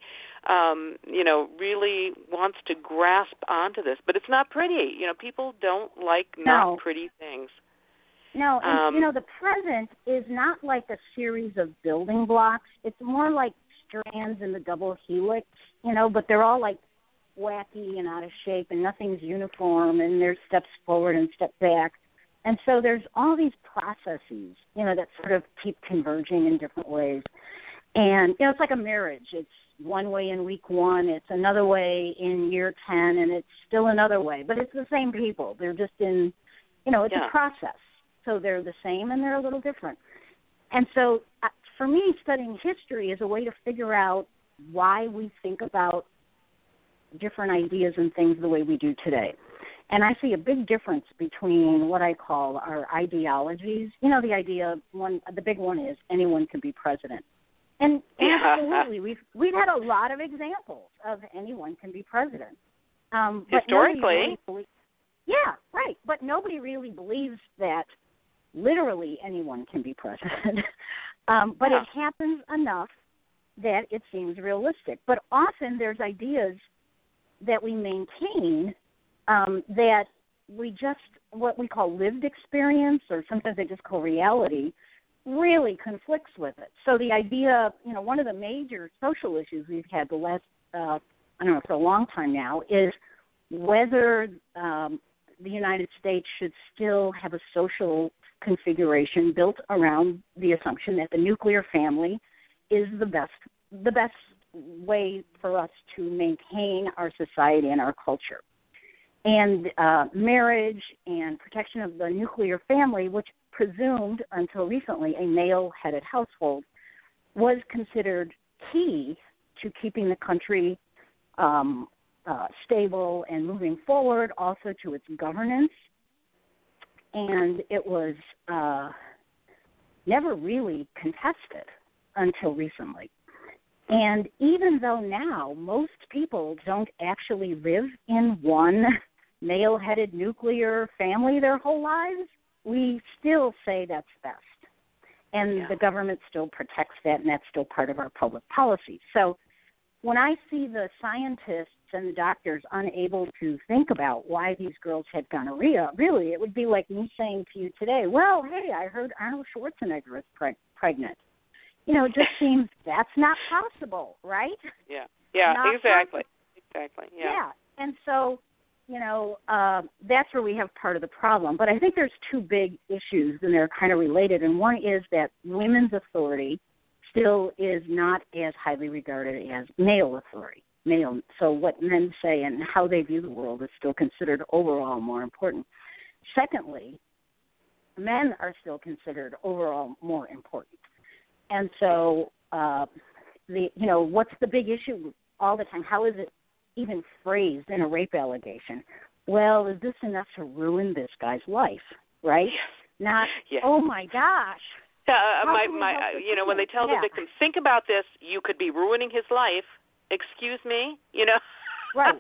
[SPEAKER 2] um, you know, really wants to grasp onto this. But it's not pretty. You know, people don't like
[SPEAKER 3] No.
[SPEAKER 2] not pretty things.
[SPEAKER 3] No, and
[SPEAKER 2] Um,
[SPEAKER 3] you know the present is not like a series of building blocks. It's more like strands in the double helix, you know, but they're all like wacky and out of shape and nothing's uniform and there's steps forward and step back. And so there's all these processes, you know, that sort of keep converging in different ways. And you know, it's like a marriage. It's one way in week one, it's another way in year ten, and it's still another way. But it's the same people. They're just in you know, it's
[SPEAKER 2] Yeah.
[SPEAKER 3] a process. So they're the same and they're a little different. And so uh, for me, studying history is a way to figure out why we think about different ideas and things the way we do today. And I see a big difference between what I call our ideologies. You know, the idea one, the big one is anyone can be president. And absolutely, we've we've had a lot of examples of anyone can be president. Um, but
[SPEAKER 2] Historically.
[SPEAKER 3] really yeah, right. But nobody really believes that literally anyone can be president. um, but
[SPEAKER 2] Yeah.
[SPEAKER 3] it happens enough that it seems realistic. But often there's ideas that we maintain um, that we just what we call lived experience, or sometimes they just call reality, really conflicts with it. So the idea, of, you know, one of the major social issues we've had the last uh, I don't know for a long time now is whether um, the United States should still have a social configuration built around the assumption that the nuclear family is the best the best way for us to maintain our society and our culture. And uh, marriage and protection of the nuclear family, which presumed until recently a male headed household, was considered key to keeping the country um, uh, stable and moving forward, also to its governance. And it was uh, never really contested until recently. And even though now most people don't actually live in one male headed nuclear family their whole lives, we still say that's best. And
[SPEAKER 2] Yeah.
[SPEAKER 3] the government still protects that, and that's still part of our public policy. So when I see the scientists and the doctors unable to think about why these girls had gonorrhea, really, it would be like me saying to you today, well, hey, I heard Arnold Schwarzenegger is preg- pregnant. You know, it just seems that's not possible, right?
[SPEAKER 2] Yeah, yeah,
[SPEAKER 3] Not
[SPEAKER 2] exactly, exactly. Yeah.
[SPEAKER 3] And so, you know, uh, that's where we have part of the problem. But I think there's two big issues, and they're kind of related. And one is that women's authority still is not as highly regarded as male authority. Male. So what men say and how they view the world is still considered overall more important. Secondly, men are still considered overall more important. And so, uh, the you know, what's the big issue all the time? How is it even phrased in a rape allegation? Well, is this enough to ruin this guy's life? Right? Not.
[SPEAKER 2] Yeah.
[SPEAKER 3] Oh my gosh.
[SPEAKER 2] Uh, my my, uh, you know, when they tell
[SPEAKER 3] Yeah.
[SPEAKER 2] the victim, think about this, you could be ruining his life. Excuse me, you know.
[SPEAKER 3] Right.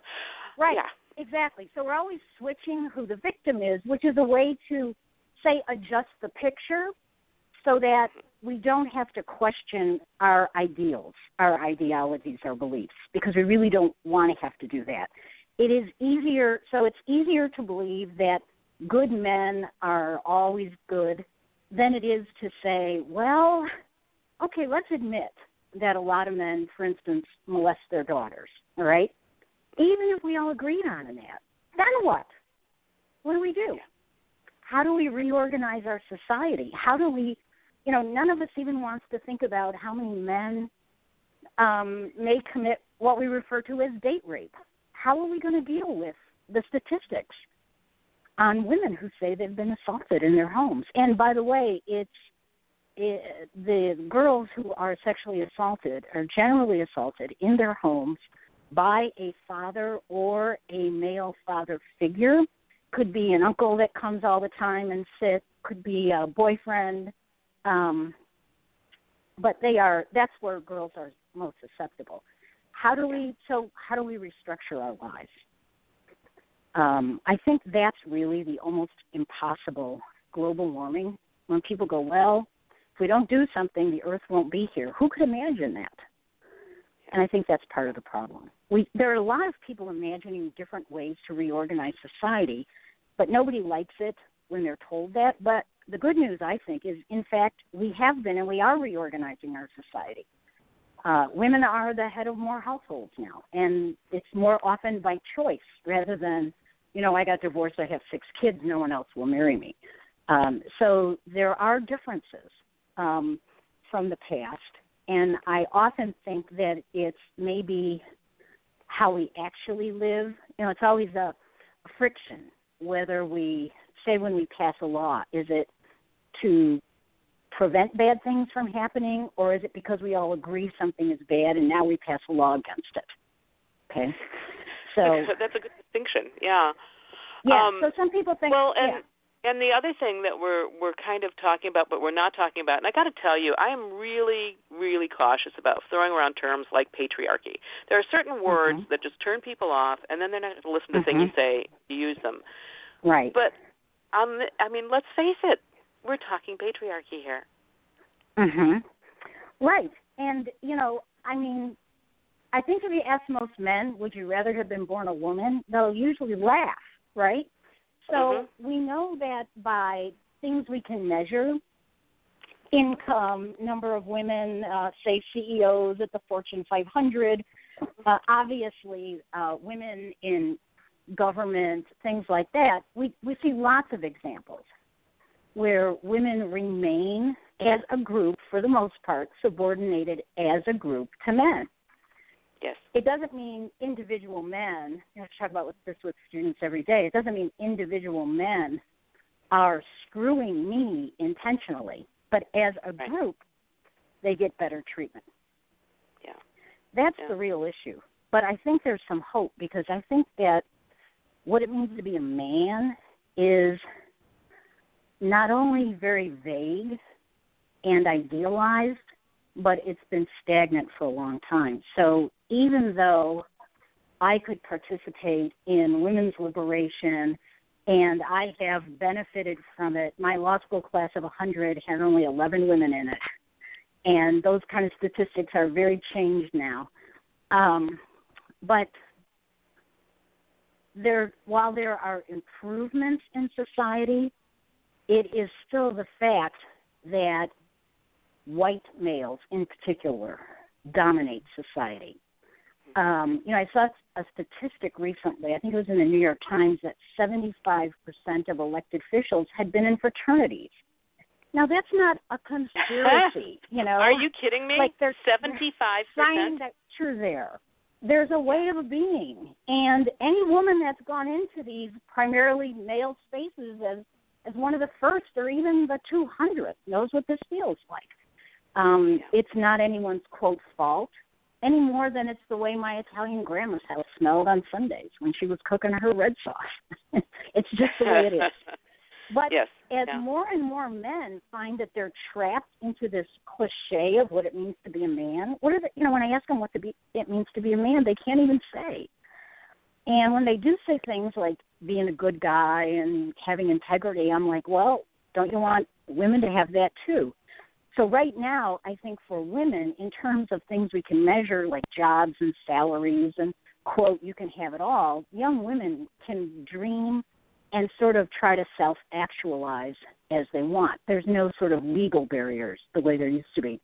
[SPEAKER 3] Right.
[SPEAKER 2] Yeah.
[SPEAKER 3] exactly. So we're always switching who the victim is, which is a way to say adjust the picture so that we don't have to question our ideals, our ideologies, our beliefs, because we really don't want to have to do that. It is easier, so it's easier to believe that good men are always good than it is to say, well, okay, let's admit that a lot of men, for instance, molest their daughters, all right? Even if we all agreed on that, then what? What do we do? How do we reorganize our society? How do we, you know, none of us even wants to think about how many men um, may commit what we refer to as date rape. How are we going to deal with the statistics on women who say they've been assaulted in their homes? And by the way, it's it, the girls who are sexually assaulted are generally assaulted in their homes by a father or a male father figure. Could be an uncle that comes all the time and sits. Could be a boyfriend. Um, but they are. That's where girls are most susceptible. How do we? So how do we restructure our lives? Um, I think that's really the almost impossible global warming. When people go, well, if we don't do something, the Earth won't be here. Who could imagine that? And I think that's part of the problem. We, there are a lot of people imagining different ways to reorganize society, but nobody likes it when they're told that. But the good news, I think, is in fact we have been and we are reorganizing our society. Uh, women are the head of more households now, and it's more often by choice rather than, you know, I got divorced, I have six kids, no one else will marry me. Um, so there are differences um, from the past, and I often think that it's maybe how we actually live. You know, it's always a, friction whether we say when we pass a law, is it to prevent bad things from happening, or is it because we all agree something is bad and now we pass a law against it? Okay, so
[SPEAKER 2] that's a good distinction. Yeah.
[SPEAKER 3] Yeah.
[SPEAKER 2] Um,
[SPEAKER 3] so some people think.
[SPEAKER 2] Well, and
[SPEAKER 3] yeah.
[SPEAKER 2] And the other thing that we're we're kind of talking about, but we're not talking about, and I got to tell you, I am really really cautious about throwing around terms like patriarchy. There are certain words
[SPEAKER 3] Mm-hmm.
[SPEAKER 2] that just turn people off, and then they're not going to listen to
[SPEAKER 3] Mhm.
[SPEAKER 2] things you say, you use them.
[SPEAKER 3] right.
[SPEAKER 2] But um, I mean, let's face it, we're talking patriarchy here.
[SPEAKER 3] Mhm. Right. And you know, I mean, I think if you ask most men, would you rather have been born a woman? They'll usually laugh, right? So
[SPEAKER 2] Mhm.
[SPEAKER 3] we know that by things we can measure, income, number of women, uh, say CEOs at the Fortune 500, uh, obviously uh, women in government, things like that. We we see lots of examples where women remain as a group, for the most part, subordinated as a group to men.
[SPEAKER 2] Yes.
[SPEAKER 3] It doesn't mean individual men. You know, I talk about this with students every day. It doesn't mean individual men are screwing me intentionally, but as a
[SPEAKER 2] Right.
[SPEAKER 3] group, they get better treatment.
[SPEAKER 2] Yeah.
[SPEAKER 3] That's
[SPEAKER 2] Yeah.
[SPEAKER 3] the real issue. But I think there's some hope because I think that what it means to be a man is not only very vague and idealized, but it's been stagnant for a long time. So even though I could participate in women's liberation and I have benefited from it, my law school class of 100 had only 11 women in it. And those kind of statistics are very changed now. Um, but there, while there are improvements in society, it is still the fact that white males in particular dominate society. Um, you know, I saw a statistic recently, I think it was in the New York Times, that 75% of elected officials had been in fraternities. Now, that's not a conspiracy, you know.
[SPEAKER 2] Are you kidding me?
[SPEAKER 3] Like sign
[SPEAKER 2] percent.
[SPEAKER 3] that you're there. There's a way of being, and any woman that's gone into these primarily male spaces as as one of the first or even the 200th knows what this feels like. Um, It's not anyone's quote fault any more than it's the way my Italian grandma's house smelled on Sundays when she was cooking her red sauce. it's just the way it is. But
[SPEAKER 2] yes.
[SPEAKER 3] as
[SPEAKER 2] yeah.
[SPEAKER 3] more and more men find that they're trapped into this cliche of what it means to be a man, what is it? You know, when I ask them what to be, it means to be a man, they can't even say. And when they do say things like being a good guy and having integrity, I'm like, well, don't you want women to have that too? So right now, I think for women, in terms of things we can measure like jobs and salaries and quote, you can have it all, young women can dream and sort of try to self actualize as they want. There's no sort of legal barriers the way there used to be.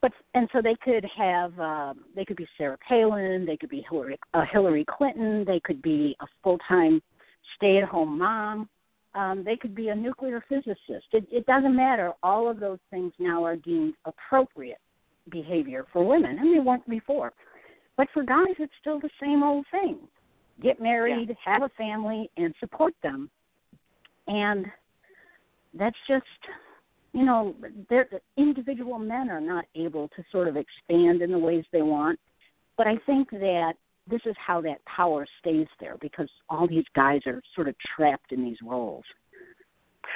[SPEAKER 3] But and so they could have uh, they could be Sarah Palin, they could be Hillary uh, Hillary Clinton, they could be a full time stay at home mom, um, they could be a nuclear physicist. It, it doesn't matter. All of those things now are deemed appropriate behavior for women, and they weren't before. But for guys, it's still the same old thing: get married, yeah. have a family, and support them. And that's just, you know, individual men are not able to sort of expand in the ways they want. But I think that this is how that power stays there because all these guys are sort of trapped in these roles.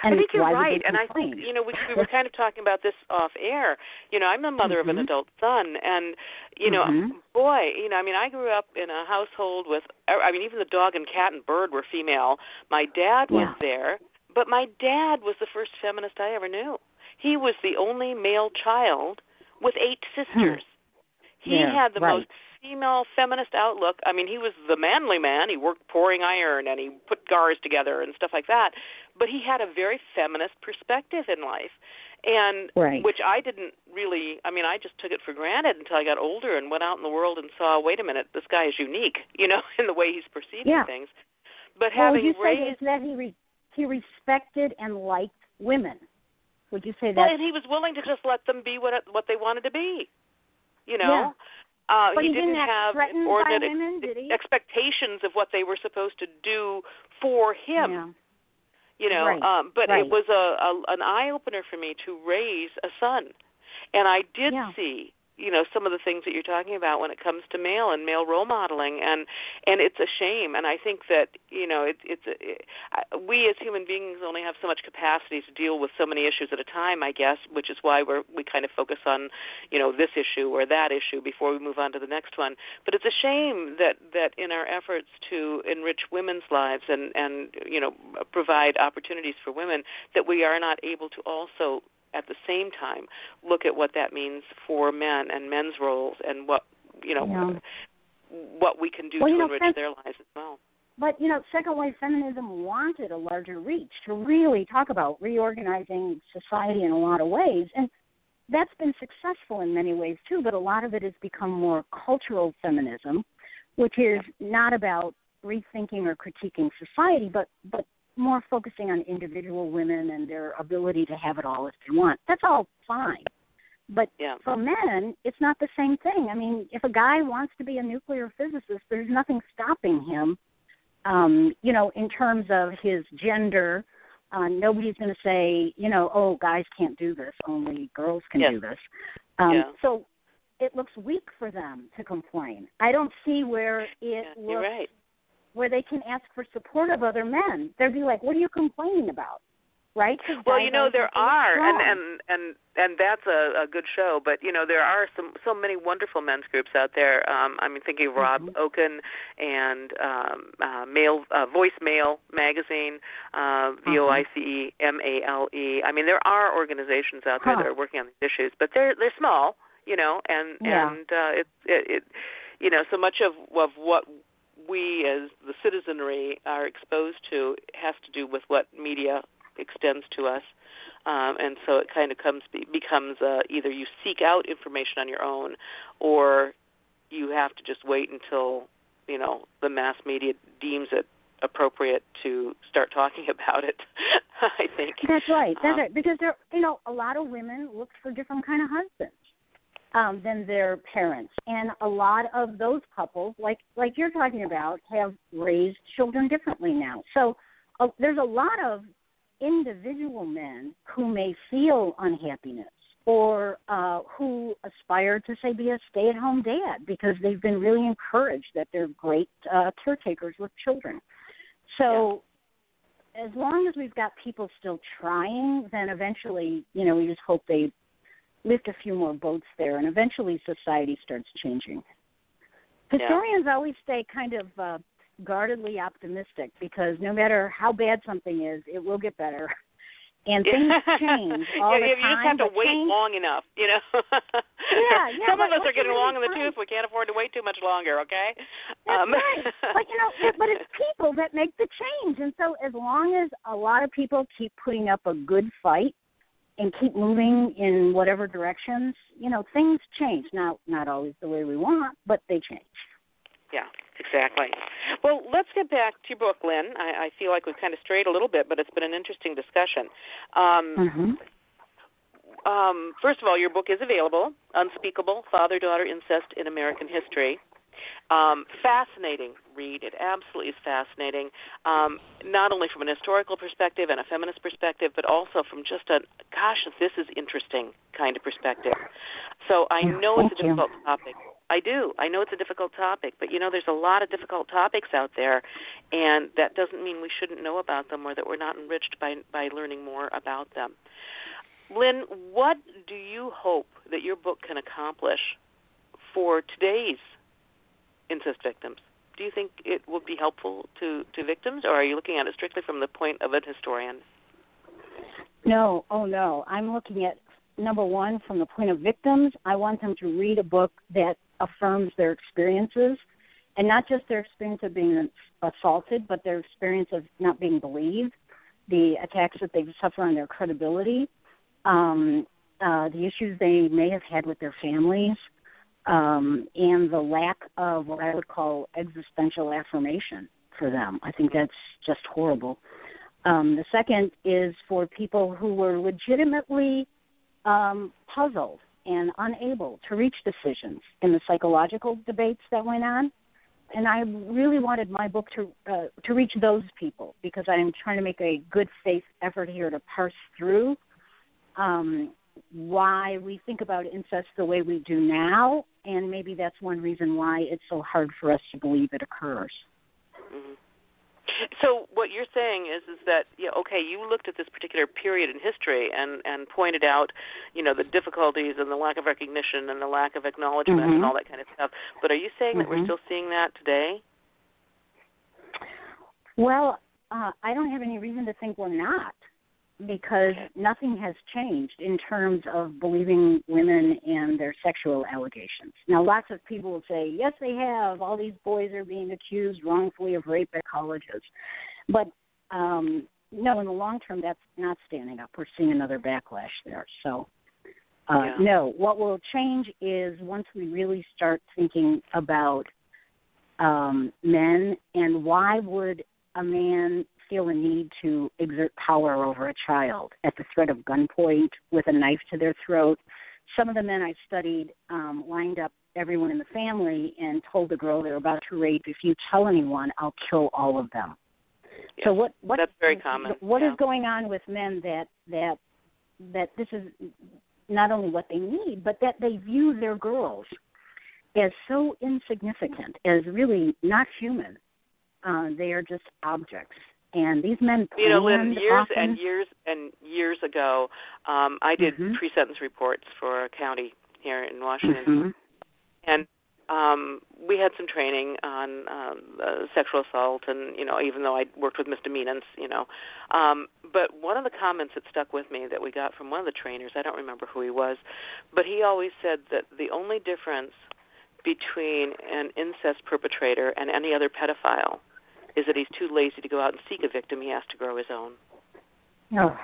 [SPEAKER 2] And I think you're right, and I think you know we, we were kind of talking about this off air. You know, I'm the mother
[SPEAKER 3] mm-hmm.
[SPEAKER 2] of an adult son, and you know,
[SPEAKER 3] mm-hmm.
[SPEAKER 2] boy, you know, I mean, I grew up in a household with, I mean, even the dog and cat and bird were female. My dad was
[SPEAKER 3] yeah.
[SPEAKER 2] there, but my dad was the first feminist I ever knew. He was the only male child with eight sisters.
[SPEAKER 3] Hmm.
[SPEAKER 2] He
[SPEAKER 3] yeah,
[SPEAKER 2] had the
[SPEAKER 3] right.
[SPEAKER 2] most female feminist outlook. I mean, he was the manly man. He worked pouring iron and he put cars together and stuff like that. But he had a very feminist perspective in life. And
[SPEAKER 3] right.
[SPEAKER 2] which I didn't really I mean, I just took it for granted until I got older and went out in the world and saw, wait a minute, this guy is unique, you know, in the way he's perceiving
[SPEAKER 3] yeah.
[SPEAKER 2] things. But
[SPEAKER 3] well,
[SPEAKER 2] having
[SPEAKER 3] you
[SPEAKER 2] raised
[SPEAKER 3] say that he re- he respected and liked women. Would you say that?
[SPEAKER 2] well, and he was willing to just let them be what what they wanted to be. You know,
[SPEAKER 3] yeah.
[SPEAKER 2] uh,
[SPEAKER 3] but
[SPEAKER 2] he,
[SPEAKER 3] he
[SPEAKER 2] didn't
[SPEAKER 3] didn't
[SPEAKER 2] have
[SPEAKER 3] by women, did he?
[SPEAKER 2] expectations of what they were supposed to do for him.
[SPEAKER 3] Yeah.
[SPEAKER 2] You know,
[SPEAKER 3] Right,
[SPEAKER 2] um, but
[SPEAKER 3] right.
[SPEAKER 2] it was a, a an eye opener for me to raise a son, and I did
[SPEAKER 3] Yeah.
[SPEAKER 2] see you know some of the things that you're talking about when it comes to male and male role modeling and and it's a shame. And i think that you know it, it's it, we as human beings only have so much capacity to deal with so many issues at a time i guess which is why we're we kind of focus on you know this issue or that issue before we move on to the next one. But it's a shame that that in our efforts to enrich women's lives and and you know provide opportunities for women that we are not able to also at the same time look at what that means for men and men's roles and what you know
[SPEAKER 3] Yeah.
[SPEAKER 2] what we can do
[SPEAKER 3] Well,
[SPEAKER 2] to
[SPEAKER 3] you know,
[SPEAKER 2] enrich their lives as well.
[SPEAKER 3] But you know, second wave feminism wanted a larger reach to really talk about reorganizing society in a lot of ways, and that's been successful in many ways too. But a lot of it has become more cultural feminism, which is not about rethinking or critiquing society, but but more focusing on individual women and their ability to have it all if they want. That's all fine. But
[SPEAKER 2] Yeah.
[SPEAKER 3] for men, it's not the same thing. I mean, if a guy wants to be a nuclear physicist, there's nothing stopping him. Um, you know, in terms of his gender, uh, nobody's going to say, you know, oh, guys can't do this, only girls can
[SPEAKER 2] Yes.
[SPEAKER 3] do this. Um,
[SPEAKER 2] Yeah.
[SPEAKER 3] So it looks weak for them to complain. I don't see where it
[SPEAKER 2] Yeah,
[SPEAKER 3] looks
[SPEAKER 2] you're right.
[SPEAKER 3] Where they can ask for support of other men. They'd be like, "What are you complaining about?" Right?
[SPEAKER 2] Well, you know there are, and
[SPEAKER 3] strong.
[SPEAKER 2] and and and that's a, a good show. But you know there are some so many wonderful men's groups out there. Um, I mean, thinking of Rob
[SPEAKER 3] Mhm.
[SPEAKER 2] Okun and um, uh, Male uh, Voice Male magazine, uh,
[SPEAKER 3] Uh-huh.
[SPEAKER 2] V O I C E M A L E. I mean, there are organizations out there
[SPEAKER 3] Huh.
[SPEAKER 2] that are working on these issues, but they're they're small, you know, and
[SPEAKER 3] Yeah.
[SPEAKER 2] and uh, it, it it you know so much of of what we as the citizenry are exposed to has to do with what media extends to us um, and so it kind of comes becomes uh, either you seek out information on your own or you have to just wait until you know the mass media deems it appropriate to start talking about it i think
[SPEAKER 3] That's right. That's
[SPEAKER 2] Um,
[SPEAKER 3] right. Because there, you know, a lot of women look for different kind of husbands um, than their parents, and a lot of those couples, like like you're talking about, have raised children differently now. So uh, there's a lot of individual men who may feel unhappiness or uh, who aspire to say be a stay-at-home dad because they've been really encouraged that they're great uh, caretakers with children. So as long as we've got people still trying, then eventually, you know, we just hope they lift a few more boats there, and eventually society starts changing.
[SPEAKER 2] Yeah.
[SPEAKER 3] Historians always stay kind of uh, guardedly optimistic because no matter how bad something is, it will get better. And things change all
[SPEAKER 2] yeah,
[SPEAKER 3] the
[SPEAKER 2] you
[SPEAKER 3] time.
[SPEAKER 2] just have to wait
[SPEAKER 3] change,
[SPEAKER 2] long enough, you know.
[SPEAKER 3] Yeah, yeah,
[SPEAKER 2] Some of us are getting
[SPEAKER 3] you
[SPEAKER 2] long in the tooth. We can't afford to wait too much longer. Okay.
[SPEAKER 3] That's
[SPEAKER 2] um,
[SPEAKER 3] right. But you know, it, but it's people that make the change, and so as long as a lot of people keep putting up a good fight and keep moving in whatever directions, you know, things change. Not not always the way we want, but they change.
[SPEAKER 2] Yeah, exactly. Well, let's get back to your book, Lynn. I, I feel like we've kind of strayed a little bit, but it's been an interesting discussion. Um,
[SPEAKER 3] Mm-hmm.
[SPEAKER 2] um, first of all, your book is available Unspeakable Father Daughter Incest in American History. Um, fascinating read. It absolutely is fascinating, um, not only from an historical perspective and a feminist perspective, but also from just a, gosh, this is interesting kind of perspective. So I
[SPEAKER 3] Yeah,
[SPEAKER 2] know it's a
[SPEAKER 3] thank you.
[SPEAKER 2] difficult topic. I do. I know it's a difficult topic, but you know, there's a lot of difficult topics out there, and that doesn't mean we shouldn't know about them or that we're not enriched by by learning more about them. Lynn, what do you hope that your book can accomplish for today's incest victims? Do you think it would be helpful to, to victims, or are you looking at it strictly from the point of a historian?
[SPEAKER 3] No, oh no. I'm looking at number one from the point of victims. I want them to read a book that affirms their experiences, and not just their experience of being assaulted, but their experience of not being believed, the attacks that they suffer on their credibility, um, uh, the issues they may have had with their families, um, and the lack of what I would call existential affirmation for them. I think that's just horrible. Um, the second is for people who were legitimately um, puzzled and unable to reach decisions in the psychological debates that went on. And I really wanted my book to uh, to reach those people because I am trying to make a good faith effort here to parse through um, why we think about incest the way we do now, and maybe that's one reason why it's so hard for us to believe it occurs.
[SPEAKER 2] hmm So what you're saying is is that yeah, okay, you looked at this particular period in history and and pointed out, you know, the difficulties and the lack of recognition and the lack of acknowledgement
[SPEAKER 3] Mhm.
[SPEAKER 2] and all that kind of stuff. But are you saying that we're
[SPEAKER 3] Mhm.
[SPEAKER 2] still seeing that today?
[SPEAKER 3] Well, uh, I don't have any reason to think we're not, because nothing has changed in terms of believing women and their sexual allegations. Now, lots of people will say, yes, they have. All these boys are being accused wrongfully of rape at colleges. But um, no, in the long term, that's not standing up. We're seeing another backlash there. So, uh,
[SPEAKER 2] Yeah.
[SPEAKER 3] no, what will change is once we really start thinking about um, men and why would a man feel a need to exert power over a child at the threat of gunpoint with a knife to their throat. Some of the men I studied um, lined up everyone in the family and told the girl they're about to rape, "If you tell anyone, I'll kill all of them." So what? What?
[SPEAKER 2] That's very common,
[SPEAKER 3] What is
[SPEAKER 2] yeah.
[SPEAKER 3] going on with men that that that this is not only what they need, but that they view their girls as so insignificant, as really not human. Uh, they are just objects. And these men
[SPEAKER 2] You know, Lynn, years
[SPEAKER 3] often,
[SPEAKER 2] and years and years ago, um, I did
[SPEAKER 3] Mhm.
[SPEAKER 2] pre-sentence reports for a county here in Washington,
[SPEAKER 3] Mhm.
[SPEAKER 2] and um, we had some training on um, uh, sexual assault, and you know, even though I worked with misdemeanants you know, um, but one of the comments that stuck with me that we got from one of the trainers, I don't remember who he was, but he always said that the only difference between an incest perpetrator and any other pedophile is that he's too lazy to go out and seek a victim. He has to grow his own.
[SPEAKER 3] Oh.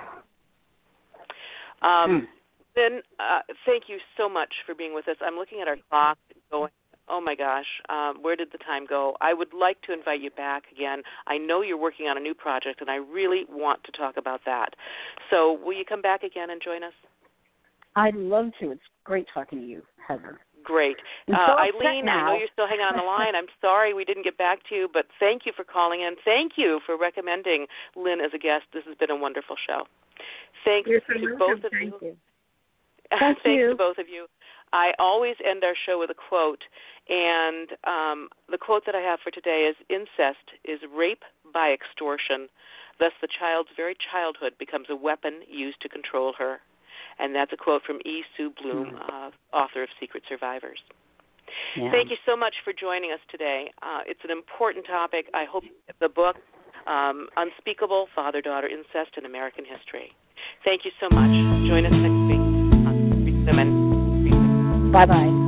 [SPEAKER 2] Um,
[SPEAKER 3] Hmm.
[SPEAKER 2] Then, uh, thank you so much for being with us. I'm looking at our clock, going, oh my gosh, um, where did the time go? I would like to invite you back again. I know you're working on a new project, and I really want to talk about that. So, will you come back again and join us?
[SPEAKER 3] I'd love to. It's great talking to you, Heather.
[SPEAKER 2] Great. Uh, Eileen, I know you're still hanging on the line. I'm sorry we didn't get back to you, but thank you for calling in. Thank you for recommending Lynn as a guest. This has been a wonderful show. Thanks
[SPEAKER 4] You're
[SPEAKER 2] to
[SPEAKER 4] welcome.
[SPEAKER 2] both of
[SPEAKER 4] Thank
[SPEAKER 2] you.
[SPEAKER 4] you.
[SPEAKER 3] Thank
[SPEAKER 2] Thanks
[SPEAKER 3] you.
[SPEAKER 2] to both of you. I always end our show with a quote, and um, the quote that I have for today is Incest is rape by extortion. Thus, the child's very childhood becomes a weapon used to control her. And that's a quote from E. Sue Blume, uh, author of Secret Survivors.
[SPEAKER 3] Yeah.
[SPEAKER 2] Thank you so much for joining us today. Uh, it's an important topic. I hope the book, um, Unspeakable Father Daughter Incest in American History. Thank you so much. Join us next week on Women.
[SPEAKER 3] Bye bye.